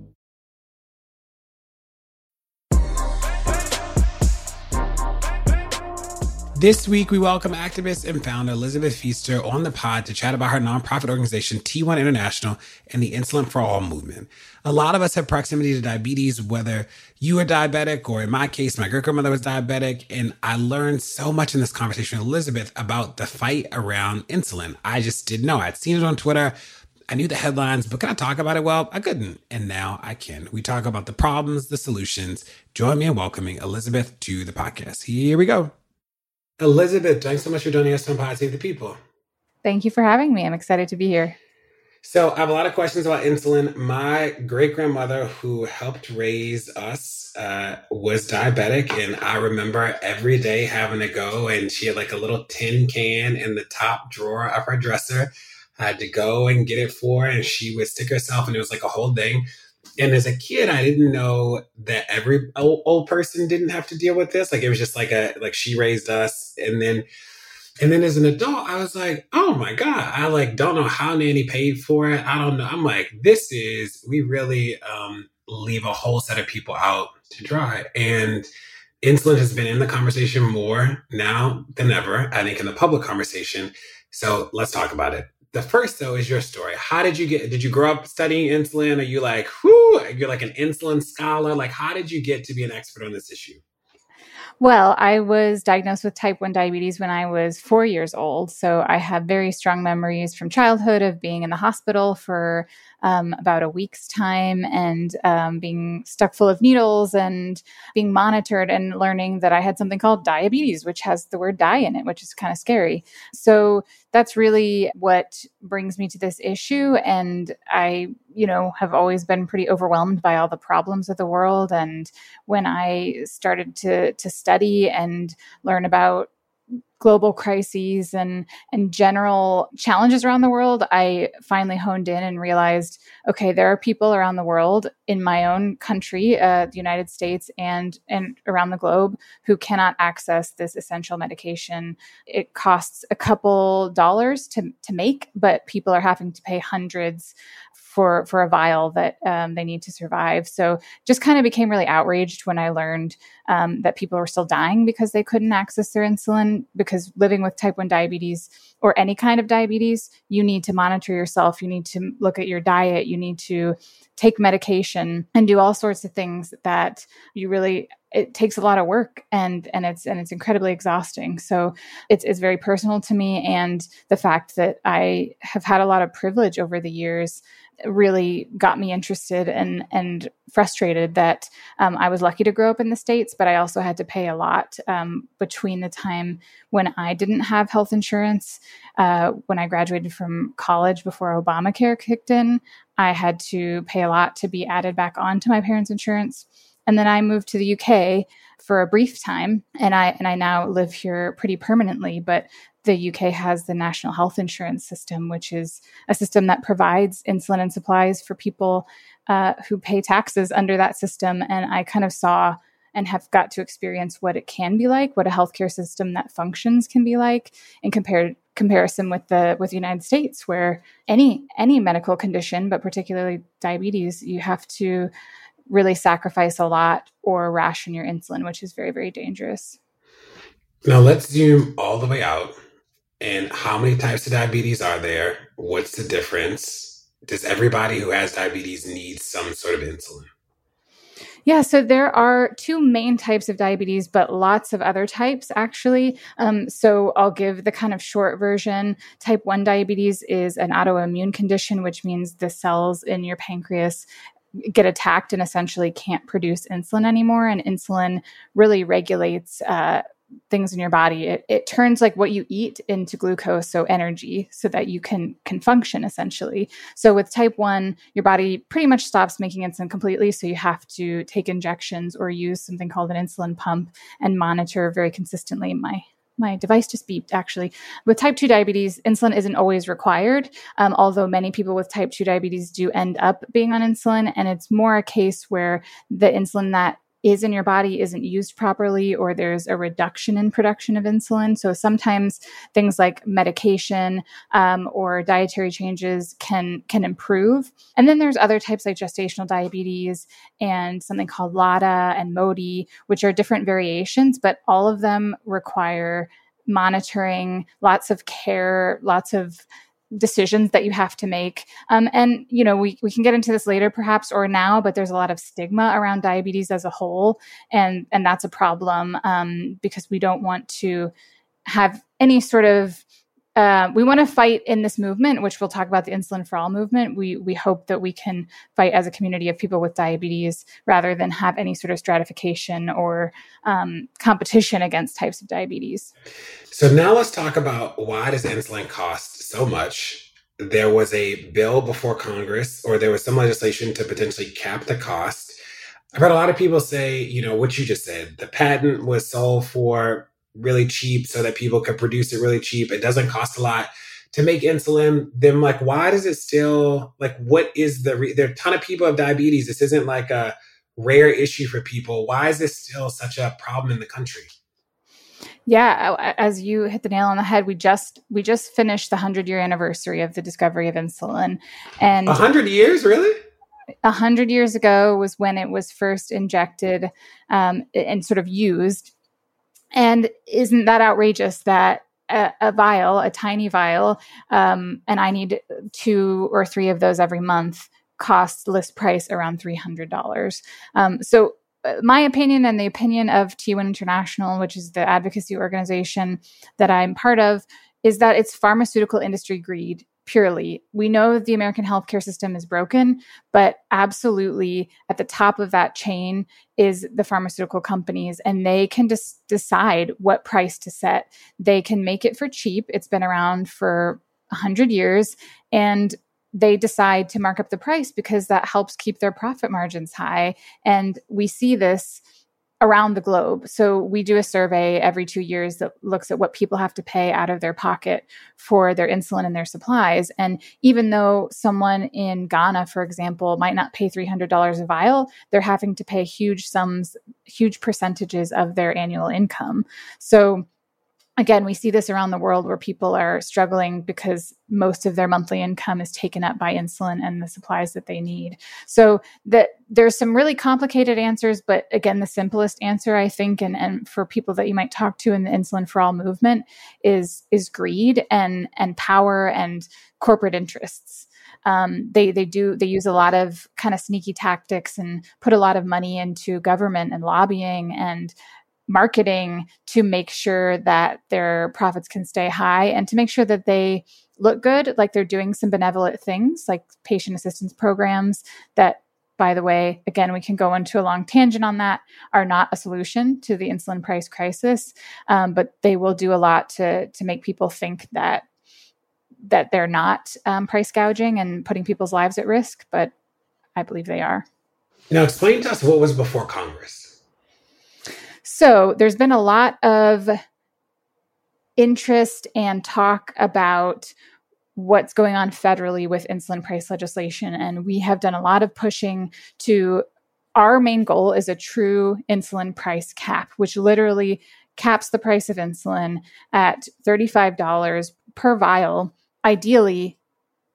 This week, we welcome activist and founder Elizabeth Pfiester on the pod to chat about her nonprofit organization, T1 International, and the Insulin for All movement. A lot of us have proximity to diabetes, whether you are diabetic or in my case, my great grandmother was diabetic. And I learned so much in this conversation with Elizabeth about the fight around insulin. I just didn't know. I'd seen it on Twitter. I knew the headlines, but can I talk about it? Well, I couldn't. And now I can. We talk about the problems, the solutions. Join me in welcoming Elizabeth to the podcast. Here we go. Elizabeth, thanks so much for joining us on Pod Save the People. Thank you for having me. I'm excited to be here. So, I have a lot of questions about insulin. My great grandmother, who helped raise us, uh, was diabetic. And I remember every day having to go, and she had like a little tin can in the top drawer of her dresser. I had to go and get it for her, and she would stick herself, and it was like a whole thing and as a kid i didn't know that every old, old, person didn't have to deal with this like it was just like a like she raised us and then and then as an adult i was like oh my god i like don't know how nanny paid for it i don't know i'm like this is we really um leave a whole set of people out to dry and insulin has been in the conversation more now than ever i think in the public conversation so let's talk about it the first though is your story. How did you get? Did you grow up studying insulin? Are you like, whoo? You're like an insulin scholar. Like, how did you get to be an expert on this issue? Well, I was diagnosed with type 1 diabetes when I was four years old. So I have very strong memories from childhood of being in the hospital for um, about a week's time and um, being stuck full of needles and being monitored and learning that I had something called diabetes, which has the word die in it, which is kind of scary. So that's really what brings me to this issue. And I, you know, have always been pretty overwhelmed by all the problems of the world. And when I started to to study and learn about global crises and and general challenges around the world i finally honed in and realized okay there are people around the world in my own country uh, the united states and and around the globe who cannot access this essential medication. It costs a couple dollars to to make but people are having to pay hundreds for for a vial that um, they need to survive. So just kind of became really outraged when I learned um, that people were still dying because they couldn't access their insulin. Because living with type one diabetes or any kind of diabetes, you need to monitor yourself. You need to look at your diet. You need to take medication and do all sorts of things that you really it takes a lot of work and and it's and it's incredibly exhausting so it's it's very personal to me and the fact that i have had a lot of privilege over the years really got me interested and and frustrated that um, I was lucky to grow up in the states, but I also had to pay a lot um, between the time when I didn't have health insurance, uh, when I graduated from college before Obamacare kicked in. I had to pay a lot to be added back onto my parents' insurance, and then I moved to the UK for a brief time, and I and I now live here pretty permanently. But the UK has the National Health Insurance System, which is a system that provides insulin and supplies for people uh, who pay taxes under that system. And I kind of saw and have got to experience what it can be like, what a healthcare system that functions can be like, in compared comparison with the with the United States, where any any medical condition, but particularly diabetes, you have to really sacrifice a lot or ration your insulin, which is very very dangerous. Now let's zoom all the way out and how many types of diabetes are there? What's the difference? Does everybody who has diabetes need some sort of insulin? Yeah, so there are two main types of diabetes, but lots of other types actually. Um, so I'll give the kind of short version. Type 1 diabetes is an autoimmune condition, which means the cells in your pancreas get attacked and essentially can't produce insulin anymore. And insulin really regulates uh, things in your body. It, it turns like what you eat into glucose so energy so that you can can function essentially. So with type 1 your body pretty much stops making insulin completely. So you have to take injections or use something called an insulin pump and monitor very consistently my my device just beeped actually. With type 2 diabetes insulin isn't always required um, although many people with type 2 diabetes do end up being on insulin and it's more a case where the insulin that is in your body isn't used properly or there's a reduction in production of insulin. So sometimes things like medication um, or dietary changes can can improve. And then there's other types like gestational diabetes and something called LADA and MODY which are different variations but all of them require monitoring lots of care lots of decisions that you have to make. Um, and, you know, we, we can get into this later perhaps or now, but there's a lot of stigma around diabetes as a whole. And, and that's a problem um, because we don't want to have any sort of uh, we want to fight in this movement, which we'll talk about the insulin for all movement. We we hope that we can fight as a community of people with diabetes rather than have any sort of stratification or um, competition against types of diabetes. So now let's talk about why does insulin cost so much? There was a bill before Congress, or there was some legislation to potentially cap the cost. I've heard a lot of people say, you know, what you just said. The patent was sold for really cheap so that people could produce it really cheap. It doesn't cost a lot to make insulin. Then, like, why does it still like? What is the? Re- there are a ton of people have diabetes. This isn't like a rare issue for people. Why is this still such a problem in the country? Yeah, as you hit the nail on the head, we just we just finished the hundred year anniversary of the discovery of insulin, and a hundred years, really. A hundred years ago was when it was first injected um, and sort of used and isn't that outrageous that a, a vial, a tiny vial, um, and I need two or three of those every month, costs list price around $300. Um, so uh, my opinion and the opinion of T1 International, which is the advocacy organization that I'm part of, is that it's pharmaceutical industry greed purely. We know the American healthcare system is broken, but absolutely at the top of that chain is the pharmaceutical companies, and they can just decide what price to set. They can make it for cheap. It's been around for 100 years, and they decide to mark up the price because that helps keep their profit margins high. And we see this around the globe. So we do a survey every two years that looks at what people have to pay out of their pocket for their insulin and their supplies. And even though someone in Ghana, for example, might not pay $300 a vial, they're having to pay huge sums, huge percentages of their annual income. So again, we see this around the world where people are struggling because most of their monthly income is taken up by insulin and the supplies that they need. So that there's some really complicated answers, but again, the simplest answer I think, and, and for people that you might talk to in the insulin for all movement is is greed and and power and corporate interests. Um, they they do they use a lot of kind of sneaky tactics and put a lot of money into government and lobbying and marketing to make sure that their profits can stay high and to make sure that they look good, like they're doing some benevolent things like patient assistance programs that by the way, again, we can go into a long tangent on that, are not a solution to the insulin price crisis, um, but they will do a lot to to make people think that that they're not um, price gouging and putting people's lives at risk. But I believe they are. Now, explain to us what was before Congress. So there's been a lot of interest and talk about what's going on federally with insulin price legislation. And we have done a lot of pushing to our main goal is a true insulin price cap, which literally caps the price of insulin at $35 per vial, ideally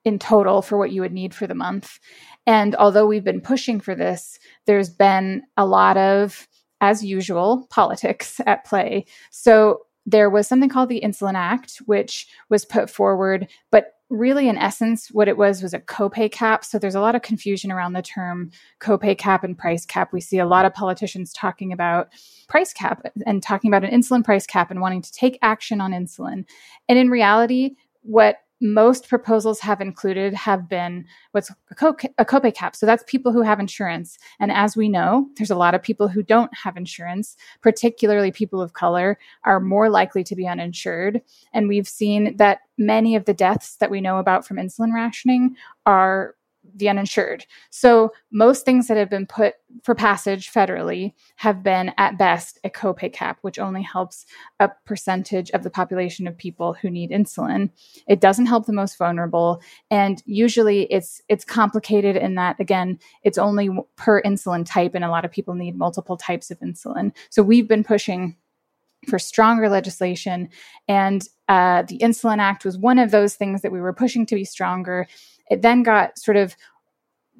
in total for what you would need for the month. And although we've been pushing for this, there's been a lot of as usual, politics at play. So there was something called the Insulin Act, which was put forward, but really, in essence, what it was was a copay cap. So there's a lot of confusion around the term copay cap and price cap. We see a lot of politicians talking about price cap and talking about an insulin price cap and wanting to take action on insulin. And in reality, what most proposals have included have been what's a, co- a copay cap. So that's people who have insurance. And as we know, there's a lot of people who don't have insurance, particularly people of color, are more likely to be uninsured. And we've seen that many of the deaths that we know about from insulin rationing are the uninsured. So most things that have been put for passage federally have been at best a copay cap, which only helps a percentage of the population of people who need insulin. It doesn't help the most vulnerable, and usually it's it's complicated in that again, it's only per insulin type, and a lot of people need multiple types of insulin. So we've been pushing for stronger legislation. And uh, the Insulin Act was one of those things that we were pushing to be stronger. It then got sort of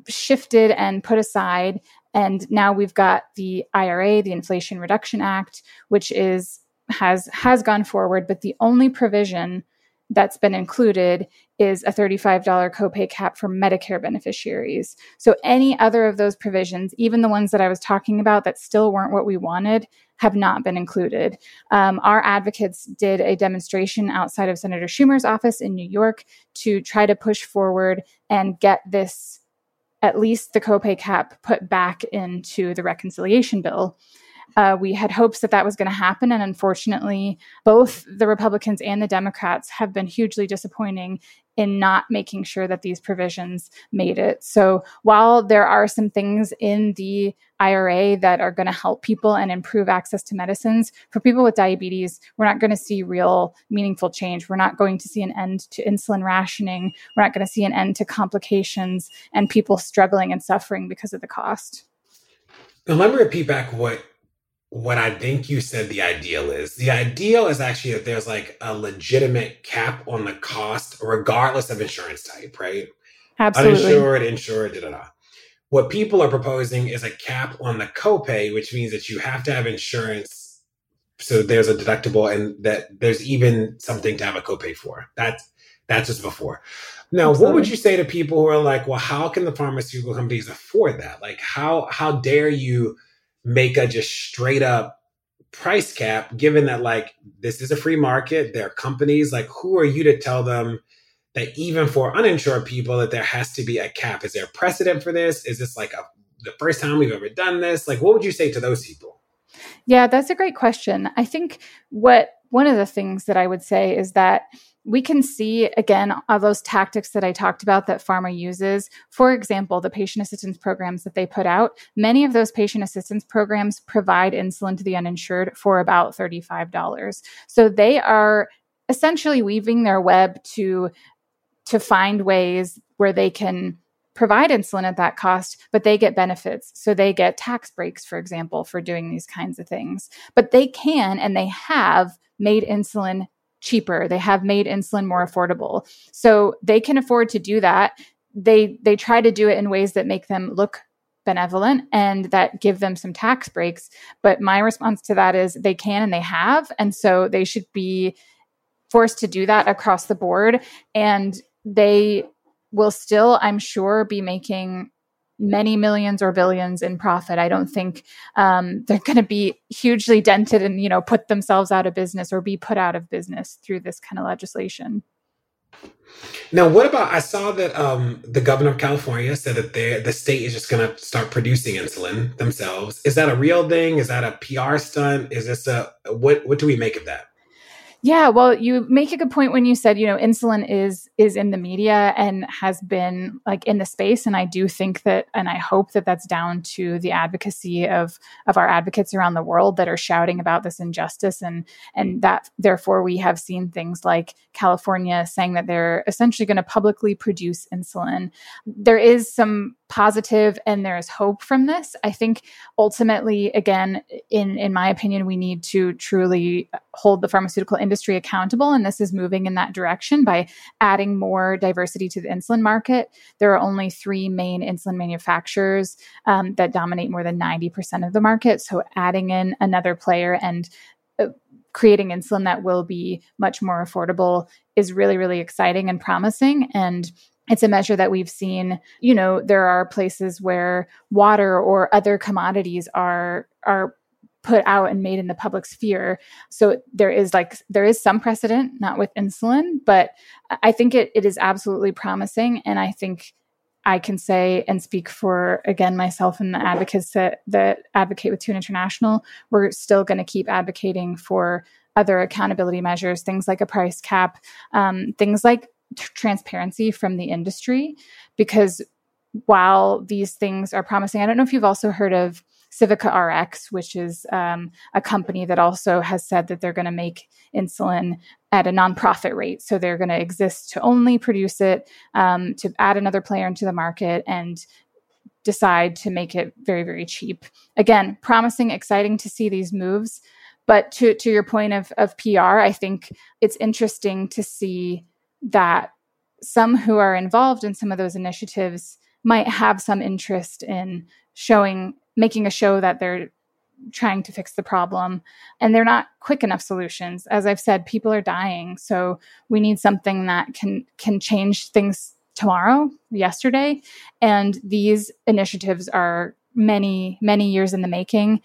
shifted and put aside. And now we've got the IRA, the Inflation Reduction Act, which is has has gone forward, but the only provision that's been included is a $35 copay cap for Medicare beneficiaries. So any other of those provisions, even the ones that I was talking about that still weren't what we wanted, have not been included. Um, our advocates did a demonstration outside of Senator Schumer's office in New York to try to push forward and get this, at least the copay cap, put back into the reconciliation bill. Uh, we had hopes that that was going to happen. And unfortunately, both the Republicans and the Democrats have been hugely disappointing in not making sure that these provisions made it. So while there are some things in the IRA that are going to help people and improve access to medicines, for people with diabetes, we're not going to see real meaningful change. We're not going to see an end to insulin rationing. We're not going to see an end to complications and people struggling and suffering because of the cost. Now, let me repeat back what what I think you said the ideal is. The ideal is actually that there's like a legitimate cap on the cost, regardless of insurance type, right? Absolutely. Uninsured, insured, da da da. What people are proposing is a cap on the copay, which means that you have to have insurance. So there's a deductible and that there's even something to have a copay for. That's that's just before. Now, Absolutely. what would you say to people who are like, well, how can the pharmaceutical companies afford that? Like how how dare you make a just straight up price cap, given that like this is a free market, there are companies, like who are you to tell them that even for uninsured people that there has to be a cap? Is there a precedent for this? Is this like a, the first time we've ever done this? Like what would you say to those people? Yeah, that's a great question. I think what one of the things that I would say is that we can see again all those tactics that I talked about that pharma uses. For example, the patient assistance programs that they put out, many of those patient assistance programs provide insulin to the uninsured for about $35. So they are essentially weaving their web to to find ways where they can provide insulin at that cost, but they get benefits. So they get tax breaks, for example, for doing these kinds of things. But they can and they have made insulin cheaper. They have made insulin more affordable. So they can afford to do that. They they try to do it in ways that make them look benevolent and that give them some tax breaks. But my response to that is they can and they have. And so they should be forced to do that across the board. And they will still, I'm sure, be making many millions or billions in profit. I don't think um, they're going to be hugely dented and you know put themselves out of business or be put out of business through this kind of legislation. Now, what about? I saw that um, the governor of California said that the state is just going to start producing insulin themselves. Is that a real thing? Is that a PR stunt? Is this a what? What do we make of that? Yeah, well, you make a good point when you said, you know, insulin is is in the media and has been like in the space and I do think that and I hope that that's down to the advocacy of of our advocates around the world that are shouting about this injustice and and that therefore we have seen things like California saying that they're essentially going to publicly produce insulin. There is some positive and there is hope from this. I think ultimately again in in my opinion we need to truly hold the pharmaceutical industry accountable and this is moving in that direction by adding more diversity to the insulin market. There are only 3 main insulin manufacturers um, that dominate more than 90% of the market, so adding in another player and uh, creating insulin that will be much more affordable is really really exciting and promising and it's a measure that we've seen you know there are places where water or other commodities are are put out and made in the public sphere. So there is like there is some precedent, not with insulin, but I think it, it is absolutely promising. And I think I can say and speak for again myself and the advocates that, that advocate with T1 International, we're still going to keep advocating for other accountability measures, things like a price cap, um, things like transparency from the industry, because while these things are promising, I don't know if you've also heard of Civica RX, which is um, a company that also has said that they're going to make insulin at a nonprofit rate. So they're going to exist to only produce it, um, to add another player into the market, and decide to make it very, very cheap. Again, promising, exciting to see these moves. But to, to your point of, of PR, I think it's interesting to see that some who are involved in some of those initiatives might have some interest in showing making a show that they're trying to fix the problem and they're not quick enough solutions. As i've said people are dying so we need something that can can change things tomorrow yesterday and these initiatives are many many years in the making.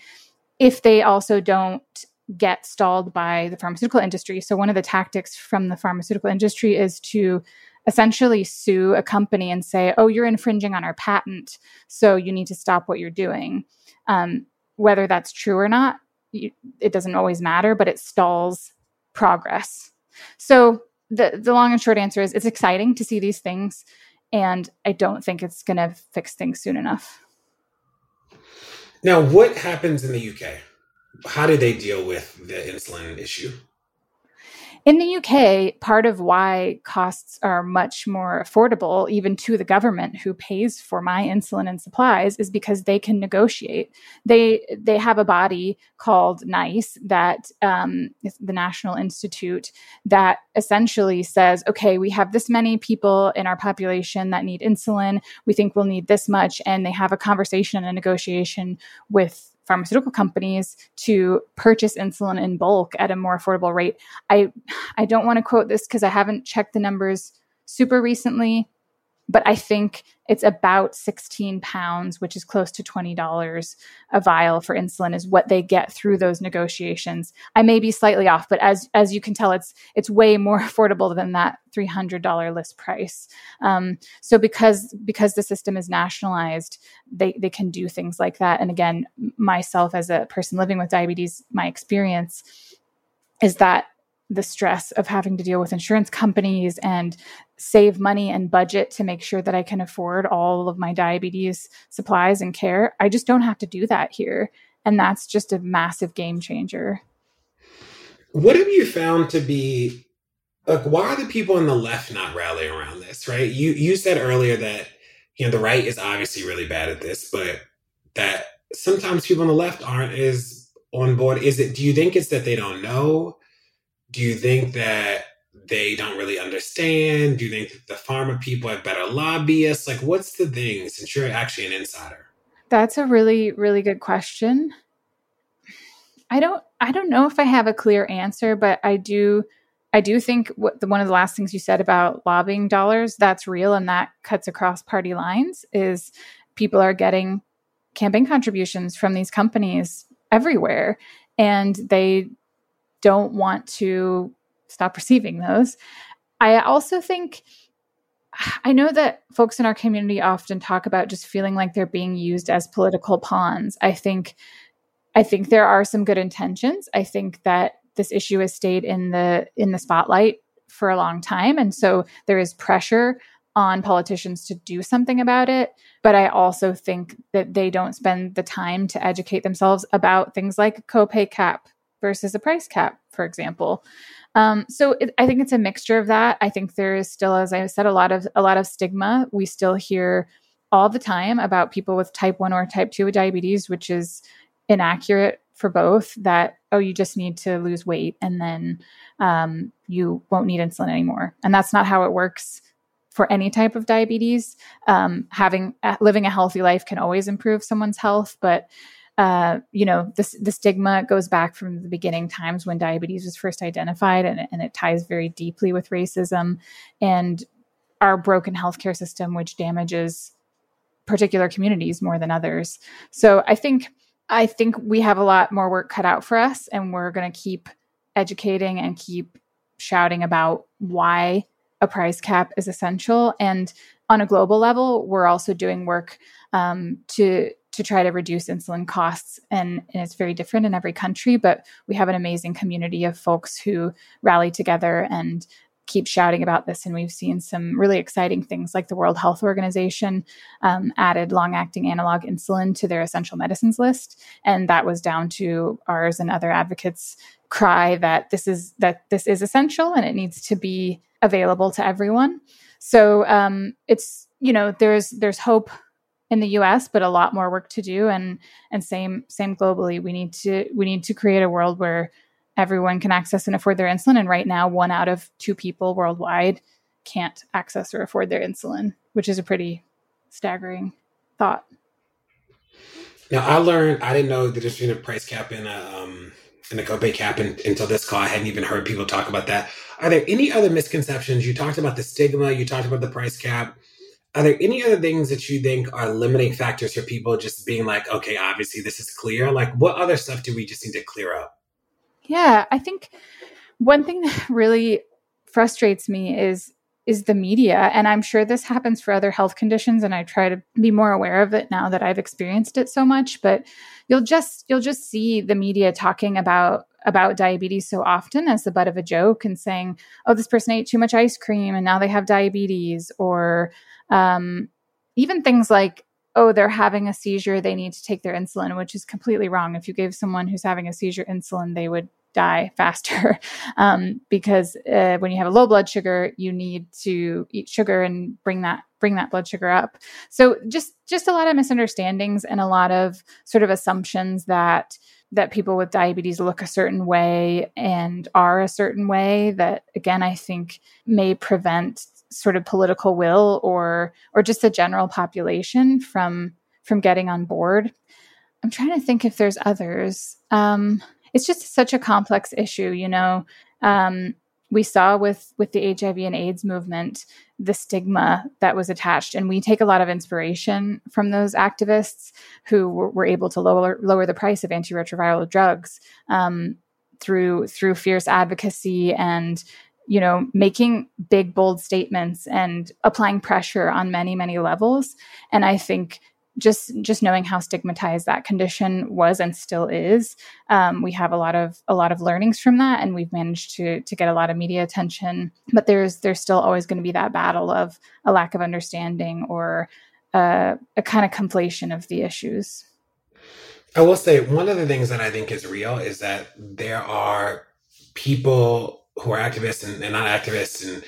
If they also don't get stalled by the pharmaceutical industry so one of the tactics from the pharmaceutical industry is to essentially sue a company and say, oh, you're infringing on our patent, so you need to stop what you're doing. Um, whether that's true or not, you, it doesn't always matter, but it stalls progress. So the, the long and short answer is it's exciting to see these things, and I don't think it's going to fix things soon enough. Now, what happens in the UK? How do they deal with the insulin issue? In the UK, part of why costs are much more affordable, even to the government who pays for my insulin and supplies, is because they can negotiate. They they have a body called NICE, that um, the National Institute, that essentially says, okay, we have this many people in our population that need insulin. We think we'll need this much, and they have a conversation and a negotiation with pharmaceutical companies to purchase insulin in bulk at a more affordable rate. I I don't want to quote this because I haven't checked the numbers super recently, but I think it's about 16 pounds, which is close to $20 a vial for insulin is what they get through those negotiations. I may be slightly off, but as, as you can tell, it's, it's way more affordable than that $300 list price. Um, so because, because the system is nationalized, they, they can do things like that. And again, myself as a person living with diabetes, my experience is that the stress of having to deal with insurance companies and save money and budget to make sure that I can afford all of my diabetes supplies and care. I just don't have to do that here. And that's just a massive game changer. What have you found to be like why are the people on the left not rallying around this, right? You you said earlier that you know the right is obviously really bad at this, but that sometimes people on the left aren't as on board. Is it do you think it's that they don't know? Do you think that they don't really understand? Do you think the pharma people have better lobbyists? Like, what's the thing since you're actually an insider? That's a really, really good question. I don't, I don't know if I have a clear answer, but I do, I do think what the, one of the last things you said about lobbying dollars that's real and that cuts across party lines is people are getting campaign contributions from these companies everywhere and they don't want to stop receiving those. I also think I know that folks in our community often talk about just feeling like they're being used as political pawns. I think I think there are some good intentions. I think that this issue has stayed in the in the spotlight for a long time and so there is pressure on politicians to do something about it, but I also think that they don't spend the time to educate themselves about things like copay cap versus a price cap, for example. Um, so it, I think it's a mixture of that. I think there is still, as I said, a lot of a lot of stigma. We still hear all the time about people with type one or type two diabetes, which is inaccurate for both. That oh, you just need to lose weight and then um, you won't need insulin anymore, and that's not how it works for any type of diabetes. Um, having living a healthy life can always improve someone's health, but uh, you know, the, the stigma goes back from the beginning times when diabetes was first identified, and, and it ties very deeply with racism and our broken healthcare system, which damages particular communities more than others. So I think I think we have a lot more work cut out for us, and we're going to keep educating and keep shouting about why a price cap is essential. And on a global level, we're also doing work um, to to try to reduce insulin costs. And, and, it's very different in every country, but we have an amazing community of folks who rally together and keep shouting about this. And we've seen some really exciting things like the World Health Organization um, added long acting analog insulin to their essential medicines list. And that was down to ours and other advocates cry that this is that this is essential and it needs to be available to everyone. So um, it's you know there's there's hope in the US, but a lot more work to do. And and same same globally. We need to we need to create a world where everyone can access and afford their insulin. And right now, one out of two people worldwide can't access or afford their insulin, which is a pretty staggering thought. Now I learned I didn't know the difference a price cap and a um and a copay cap until this call. I hadn't even heard people talk about that. Are there any other misconceptions? You talked about the stigma, you talked about the price cap. Are there any other things that you think are limiting factors for people just being like, okay, obviously this is clear? Like, what other stuff do we just need to clear up? Yeah, I think one thing that really frustrates me is is the media and i'm sure this happens for other health conditions and i try to be more aware of it now that i've experienced it so much but you'll just you'll just see the media talking about about diabetes so often as the butt of a joke and saying oh this person ate too much ice cream and now they have diabetes or um, even things like, oh, they're having a seizure, they need to take their insulin, which is completely wrong. If you gave someone who's having a seizure insulin, they would die faster um, because uh, when you have a low blood sugar you need to eat sugar and bring that bring that blood sugar up so just just a lot of misunderstandings and a lot of sort of assumptions that that people with diabetes look a certain way and are a certain way that again i think may prevent sort of political will or or just the general population from from getting on board. I'm trying to think if there's others. Um, it's just such a complex issue, you know. Um, we saw with with the HIV and AIDS movement the stigma that was attached, and we take a lot of inspiration from those activists who were, were able to lower lower the price of antiretroviral drugs um, through through fierce advocacy and you know, making big, bold statements and applying pressure on many, many levels. And I think just just knowing how stigmatized that condition was and still is, um, we have a lot of a lot of learnings from that, and we've managed to to get a lot of media attention. But there's there's still always going to be that battle of a lack of understanding or uh, a kind of conflation of the issues. I will say one of the things that I think is real is that there are people who are activists and, and not activists and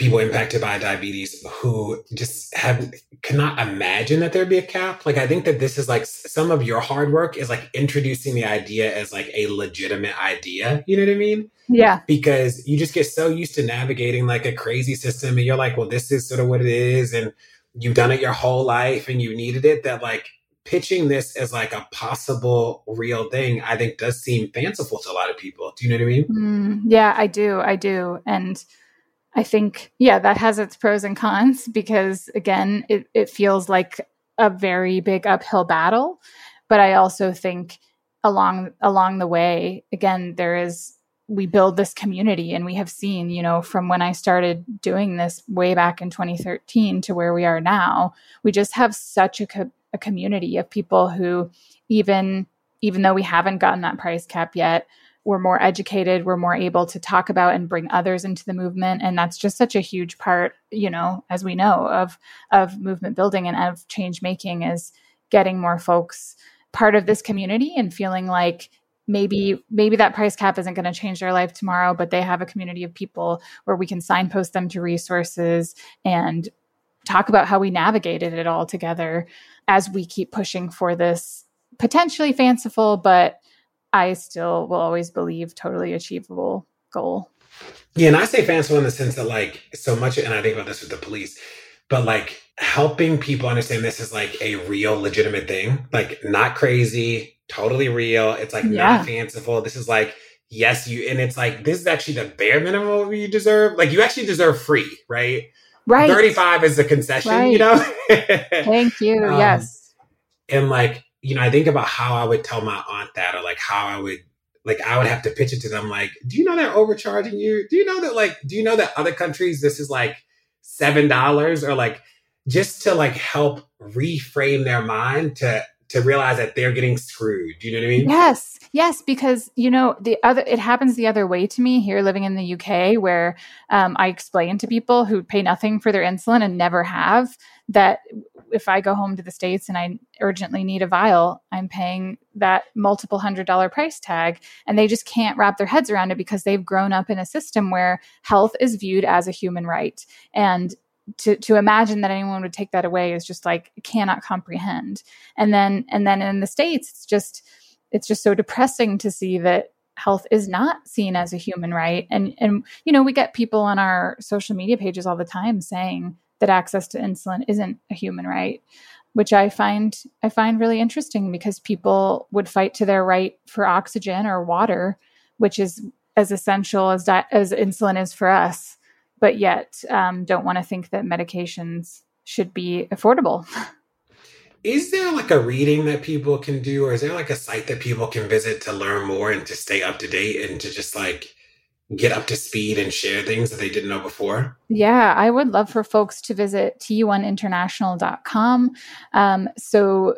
people impacted by diabetes who just have cannot imagine that there'd be a cap. Like I think that this is like some of your hard work is like introducing the idea as like a legitimate idea. You know what I mean? Yeah. Because you just get so used to navigating like a crazy system and you're like, well, this is sort of what it is. And you've done it your whole life and you needed it that like pitching this as like a possible real thing, I think does seem fanciful to a lot of people. Do you know what I mean? Mm, yeah, I do. I do. And I think, yeah, that has its pros and cons because again, it, it feels like a very big uphill battle. But I also think along along the way, again, there is we build this community and we have seen you know from when i started doing this way back in 2013 to where we are now we just have such a co- a community of people who even even though we haven't gotten that price cap yet we're more educated we're more able to talk about and bring others into the movement. And that's just such a huge part you know as we know of of movement building and of change making is getting more folks part of this community and feeling like maybe maybe that price cap isn't going to change their life tomorrow but they have a community of people where we can signpost them to resources and talk about how we navigated it all together as we keep pushing for this potentially fanciful, but I still will always believe totally achievable goal. Yeah, and I say fanciful in the sense that like so much, and I think about this with the police, but like helping people understand this is like a real legitimate thing, like not crazy, totally real. It's like yeah. not fanciful. This is like yes, you, and it's like this is actually the bare minimum you deserve. Like you actually deserve free, right? Right. 35 is a concession, right. you know? Thank you. Um, yes. And like, you know, I think about how I would tell my aunt that, or like how I would, like, I would have to pitch it to them. Like, do you know they're overcharging you? Do you know that, like, do you know that other countries this is like seven dollars, or like, just to like help reframe their mind to to realize that they're getting screwed. Do you know what I mean? Yes. Yes, because you know the other it happens the other way to me here living in the UK where um, I explain to people who pay nothing for their insulin and never have that if I go home to the states and I urgently need a vial, I'm paying that multiple hundred dollar price tag, and they just can't wrap their heads around it because they've grown up in a system where health is viewed as a human right and to to imagine that anyone would take that away is just like cannot comprehend. And then and then in the states it's just it's just so depressing to see that health is not seen as a human right. And and you know we get people on our social media pages all the time saying that access to insulin isn't a human right which i find i find really interesting because people would fight to their right for oxygen or water which is as essential as di- as insulin is for us but yet um, don't want to think that medications should be affordable. Is there like a reading that people can do, or is there like a site that people can visit to learn more and to stay up to date and to just like get up to speed and share things that they didn't know before? Yeah, I would love for folks to visit t1international.com. Um, so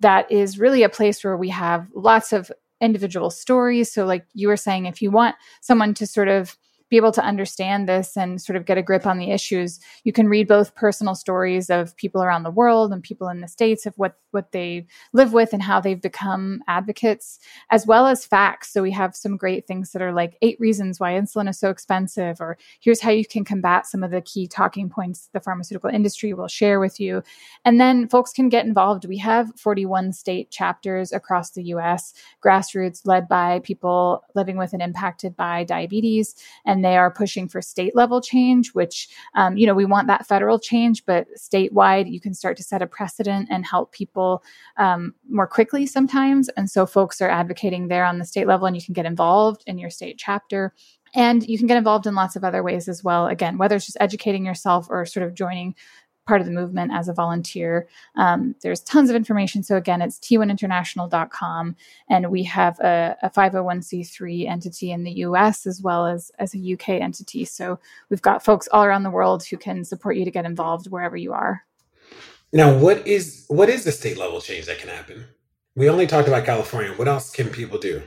that is really a place where we have lots of individual stories. So, like you were saying, if you want someone to sort of be able to understand this and sort of get a grip on the issues, you can read both personal stories of people around the world and people in the states of what what they live with and how they've become advocates, as well as facts. So we have some great things that are like eight reasons why insulin is so expensive, or here's how you can combat some of the key talking points the pharmaceutical industry will share with you. And then folks can get involved. We have 41 state chapters across the US, grassroots led by people living with and impacted by diabetes. And they are pushing for state level change, which, um, you know, we want that federal change, but statewide, you can start to set a precedent and help people um, more quickly sometimes. And so folks are advocating there on the state level, and you can get involved in your state chapter. And you can get involved in lots of other ways as well. Again, whether it's just educating yourself or sort of joining part of the movement as a volunteer. Um, there's tons of information. So again, it's t1international.com. And we have a, a 501c3 entity in the US as well as, as a UK entity. So we've got folks all around the world who can support you to get involved wherever you are. Now, what is what is the state level change that can happen? We only talked about California. What else can people do?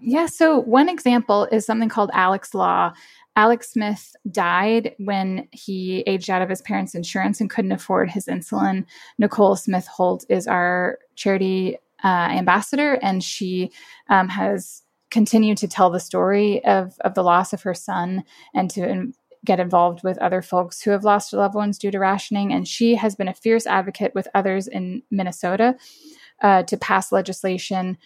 Yeah, so one example is something called Alec's Law. Alec Smith died when he aged out of his parents' insurance and couldn't afford his insulin. Nicole Smith Holt is our charity uh, ambassador, and she um, has continued to tell the story of, of the loss of her son and to in, get involved with other folks who have lost loved ones due to rationing. And she has been a fierce advocate with others in Minnesota uh, to pass legislation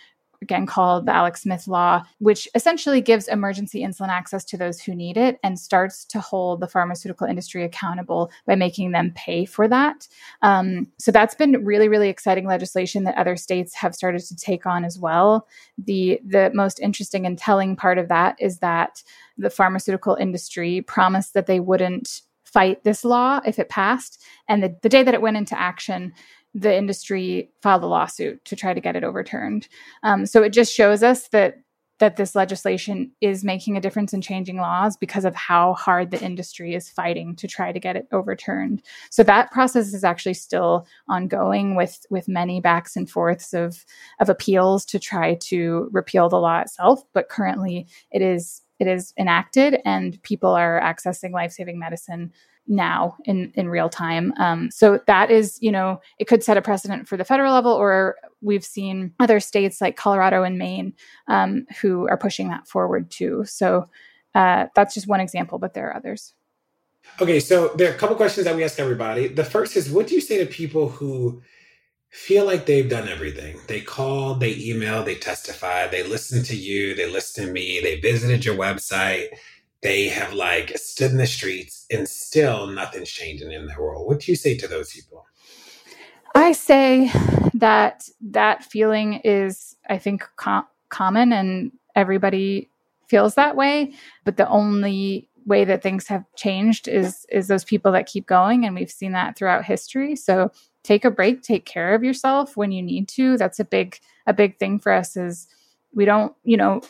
again called the Alec Smith Law, which essentially gives emergency insulin access to those who need it and starts to hold the pharmaceutical industry accountable by making them pay for that. Um, so that's been really, really exciting legislation that other states have started to take on as well. The the most interesting and telling part of that is that the pharmaceutical industry promised that they wouldn't fight this law if it passed. And the, the day that it went into action, the industry filed a lawsuit to try to get it overturned. Um, so it just shows us that that this legislation is making a difference in changing laws because of how hard the industry is fighting to try to get it overturned. So that process is actually still ongoing with with many backs and forths of of appeals to try to repeal the law itself, but currently it is it is enacted and people are accessing life-saving medicine now in in real time. Um, so that is, you know, it could set a precedent for the federal level, or we've seen other states like Colorado and Maine um, who are pushing that forward too. So uh, that's just one example, but there are others. Okay, so there are a couple questions that we ask everybody. The first is, what do you say to people who feel like they've done everything? They call, they email, they testify, they listen to you, they listen to me, they visited your website they have like stood in the streets and still nothing's changing in their world. What do you say to those people? I say that that feeling is, I think, com- common and everybody feels that way. But the only way that things have changed is is those people that keep going and we've seen that throughout history so take a break take care of yourself when you need to that's a big a big thing for us is we don't you know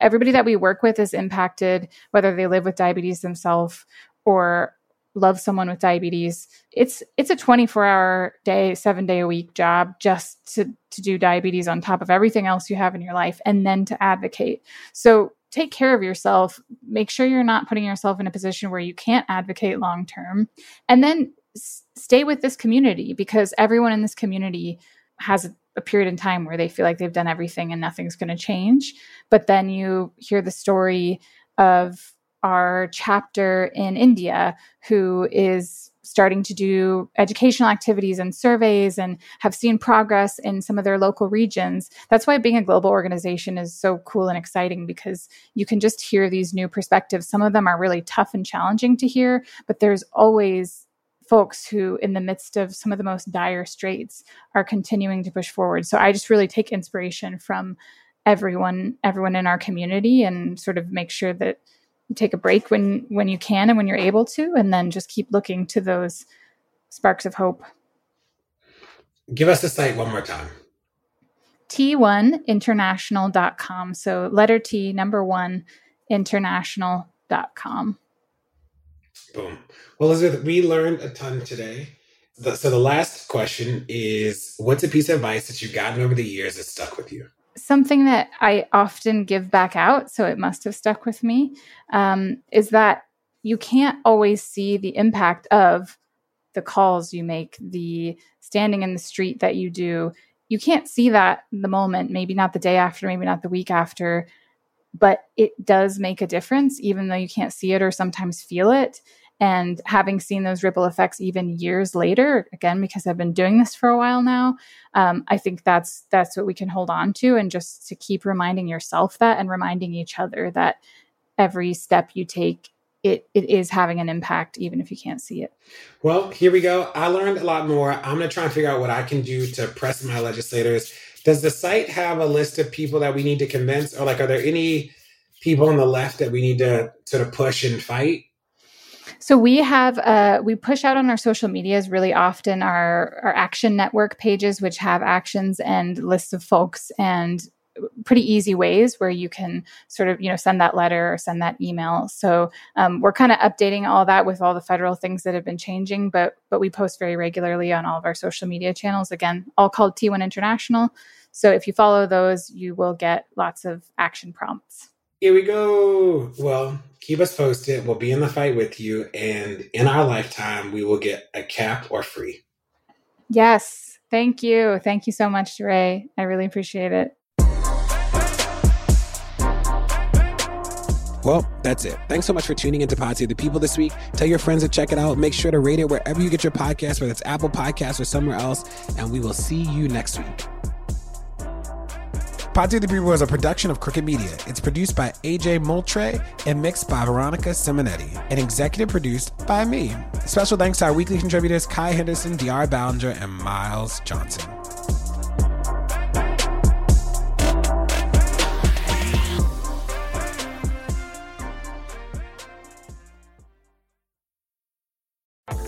everybody that we work with is impacted whether they live with diabetes themselves or love someone with diabetes. It's it's a 24 hour day 7 day a week job just to to do diabetes on top of everything else you have in your life and then to advocate. So take care of yourself. Make sure you're not putting yourself in a position where you can't advocate long term. And then s- stay with this community because everyone in this community has a, period in time where they feel like they've done everything and nothing's going to change but then you hear the story of our chapter in India who is starting to do educational activities and surveys and have seen progress in some of their local regions. That's why being a global organization is so cool and exciting because you can just hear these new perspectives. Some of them are really tough and challenging to hear, but there's always folks who in the midst of some of the most dire straits are continuing to push forward. So I just really take inspiration from everyone everyone in our community and sort of make sure that you take a break when when you can and when you're able to and then just keep looking to those sparks of hope Give us the site one more time. t1international.com so letter t number 1 international.com Boom. Well, Elizabeth, we learned a ton today. The, so the last question is what's a piece of advice that you've gotten over the years that stuck with you? something that I often give back out, so it must have stuck with me, um, is that you can't always see the impact of the calls you make, the standing in the street that you do. You can't see that in the moment, maybe not the day after, maybe not the week after, but it does make a difference, even though you can't see it or sometimes feel it. And having seen those ripple effects even years later, again because I've been doing this for a while now, um, I think that's that's what we can hold on to, and just to keep reminding yourself that, and reminding each other that every step you take, it it is having an impact, even if you can't see it. Well, here we go. I learned a lot more. I'm going to try and figure out what I can do to press my legislators. Does the site have a list of people that we need to convince, or like, are there any people on the left that we need to sort of push and fight? So we have uh, we push out on our social medias really often our our action network pages, which have actions and lists of folks and pretty easy ways where you can sort of you know send that letter or send that email so um, we're kind of updating all that with all the federal things that have been changing but but we post very regularly on all of our social media channels again all called t1 international so if you follow those you will get lots of action prompts Here we go. Well, keep us posted. We'll be in the fight with you. And in our lifetime, we will get a cap or free. yes thank you thank you so much ray i really appreciate it Well, that's it. Thanks so much for tuning into Pod Save the People this week. Tell your friends to check it out. Make sure to rate it wherever you get your podcast, whether it's Apple Podcasts or somewhere else. And we will see you next week. Pod Save the People is a production of Crooked Media. It's produced by AJ Moultrie and mixed by Veronica Simonetti and executive produced by me. Special thanks to our weekly contributors Kaya Henderson, De'Ara Balenger, and Myles Johnson.